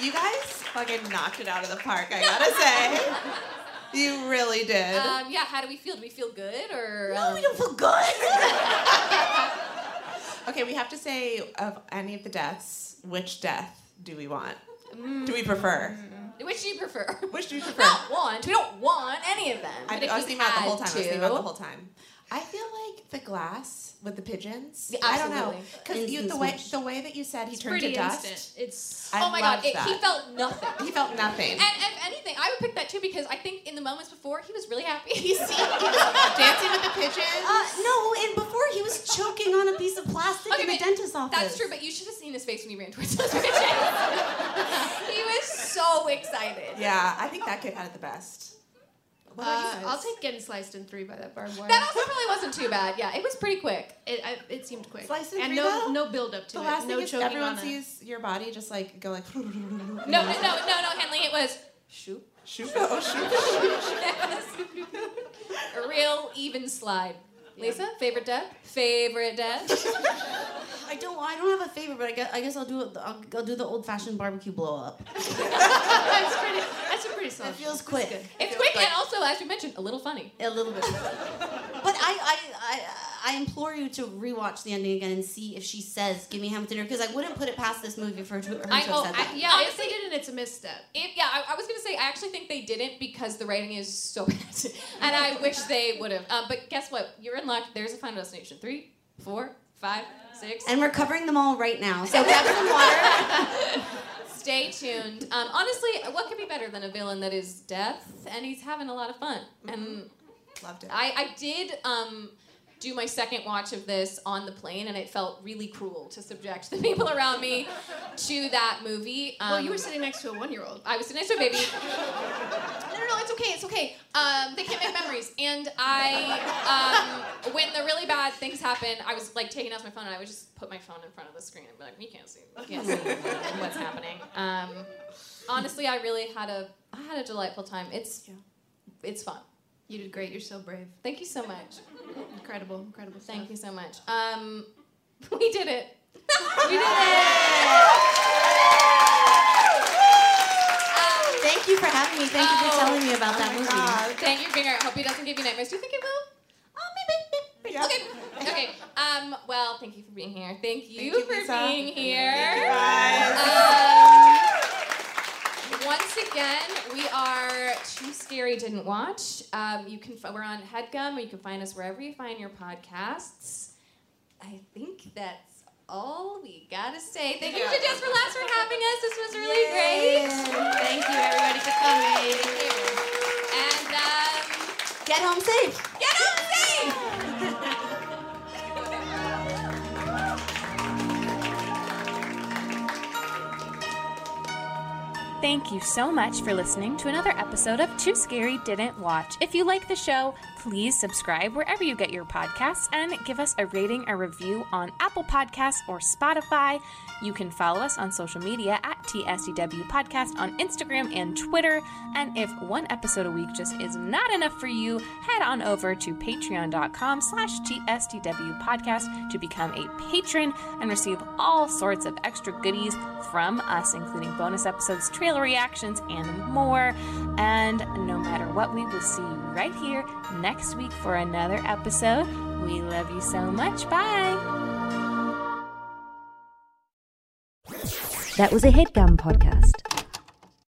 you guys fucking knocked it out of the park. I gotta say, you really did. Um, yeah, how do we feel? Do we feel good or? No, um, we don't feel good. Okay, we have to say of any of the deaths, which death do we want? Do we prefer? Which do you prefer? Which do you prefer? Not want. We don't want any of them. I, but if I was you thinking about the whole time. I was thinking about the whole time. I feel like the glass with the pigeons. Yeah, I don't know because you the way the way that you said he It's turned pretty to dust. instant. It's. I oh my god, it, he felt nothing. He felt nothing. And if anything, I would pick that too because I think in the moments before he was really happy. He see- he was dancing with the pigeons. Uh, no, and before he was choking on a piece of plastic in the dentist's office. That's true, but you should have seen his face when he ran towards those pigeons. he was so excited. yeah, I think that kid had it the best. What Uh. I'll take getting sliced in three by that barbed wire. That also probably wasn't too bad. Yeah, it was pretty quick. It, I, it seemed quick. Sliced in and three, no though? no build up to The it. last no thing is choking everyone on it. sees your body just like go like. No, no, no, no, no, Henley. It was shoot, Shoot! Oh, shoot! a real even slide. Lisa, favorite death? Favorite death? I don't. I don't have a favorite, but I guess, I guess I'll do it. I'll, I'll do the old-fashioned barbecue blow up. that's pretty. That's a pretty solid. It feels quick. That's good. It's quick and also, as you mentioned, a little funny. A little bit. but I, I, I, I implore you to rewatch the ending again and see if she says "Give me ham with dinner" because I wouldn't put it past this movie for her to, her to I have know. said I. Yeah, honestly, if they didn't, it's a misstep. If, yeah, I, I was gonna say I actually think they didn't because the writing is so bad, and I wish they would have. Um, but guess what? You're in There's a final destination. Three, four, five, six. And we're covering them all right now. So grab some water. Stay tuned. Um, honestly, what could be better than a villain that is death and he's having a lot of fun? And Loved it. I, I did um, do my second watch of this on the plane, and it felt really cruel to subject the people around me to that movie. Um, well, you were sitting next to a one-year-old. I was sitting next to a baby. No, no, no, it's okay, it's okay. Um, they can't make memories. And I, um, when the really bad things happen, I was like taking out my phone and I would just put my phone in front of the screen and be like, we can't see, we can't see what's happening. Um, honestly, I really had a, I had a delightful time. It's, it's fun. You did great. You're so brave. Thank you so much. Incredible, incredible. Stuff. Thank you so much. Um, we did it. we did it. Thank you for having me. Thank you for Oh. telling me about that movie. Thank you for being here. I hope he doesn't give you nightmares. Do you think it will? Oh, maybe. Yeah. Okay. Okay. Um. Well, thank you for being here. Thank you, Thank you, for Lisa. being here. Thank you, guys. Um, once again, we are Too Scary Didn't Watch. Um, you can we're on HeadGum, or you can find us wherever you find your podcasts. I think that's all we gotta say. Thank you to Just for Laughs for having us. This was really great. Thank you, everybody, for coming. And um, Get home safe. get home Thank you so much for listening to another episode of Too Scary Didn't Watch. If you like the show, Please subscribe wherever you get your podcasts and give us a rating or review on Apple Podcasts or Spotify. You can follow us on social media at TSDW Podcast on Instagram and Twitter. And if one episode a week just is not enough for you, head on over to patreon.com slash TSDW Podcast to become a patron and receive all sorts of extra goodies from us, including bonus episodes, trailer reactions, and more. And no matter what, we will see you right here next week for another episode. We love you so much. Bye. That was a headgum podcast.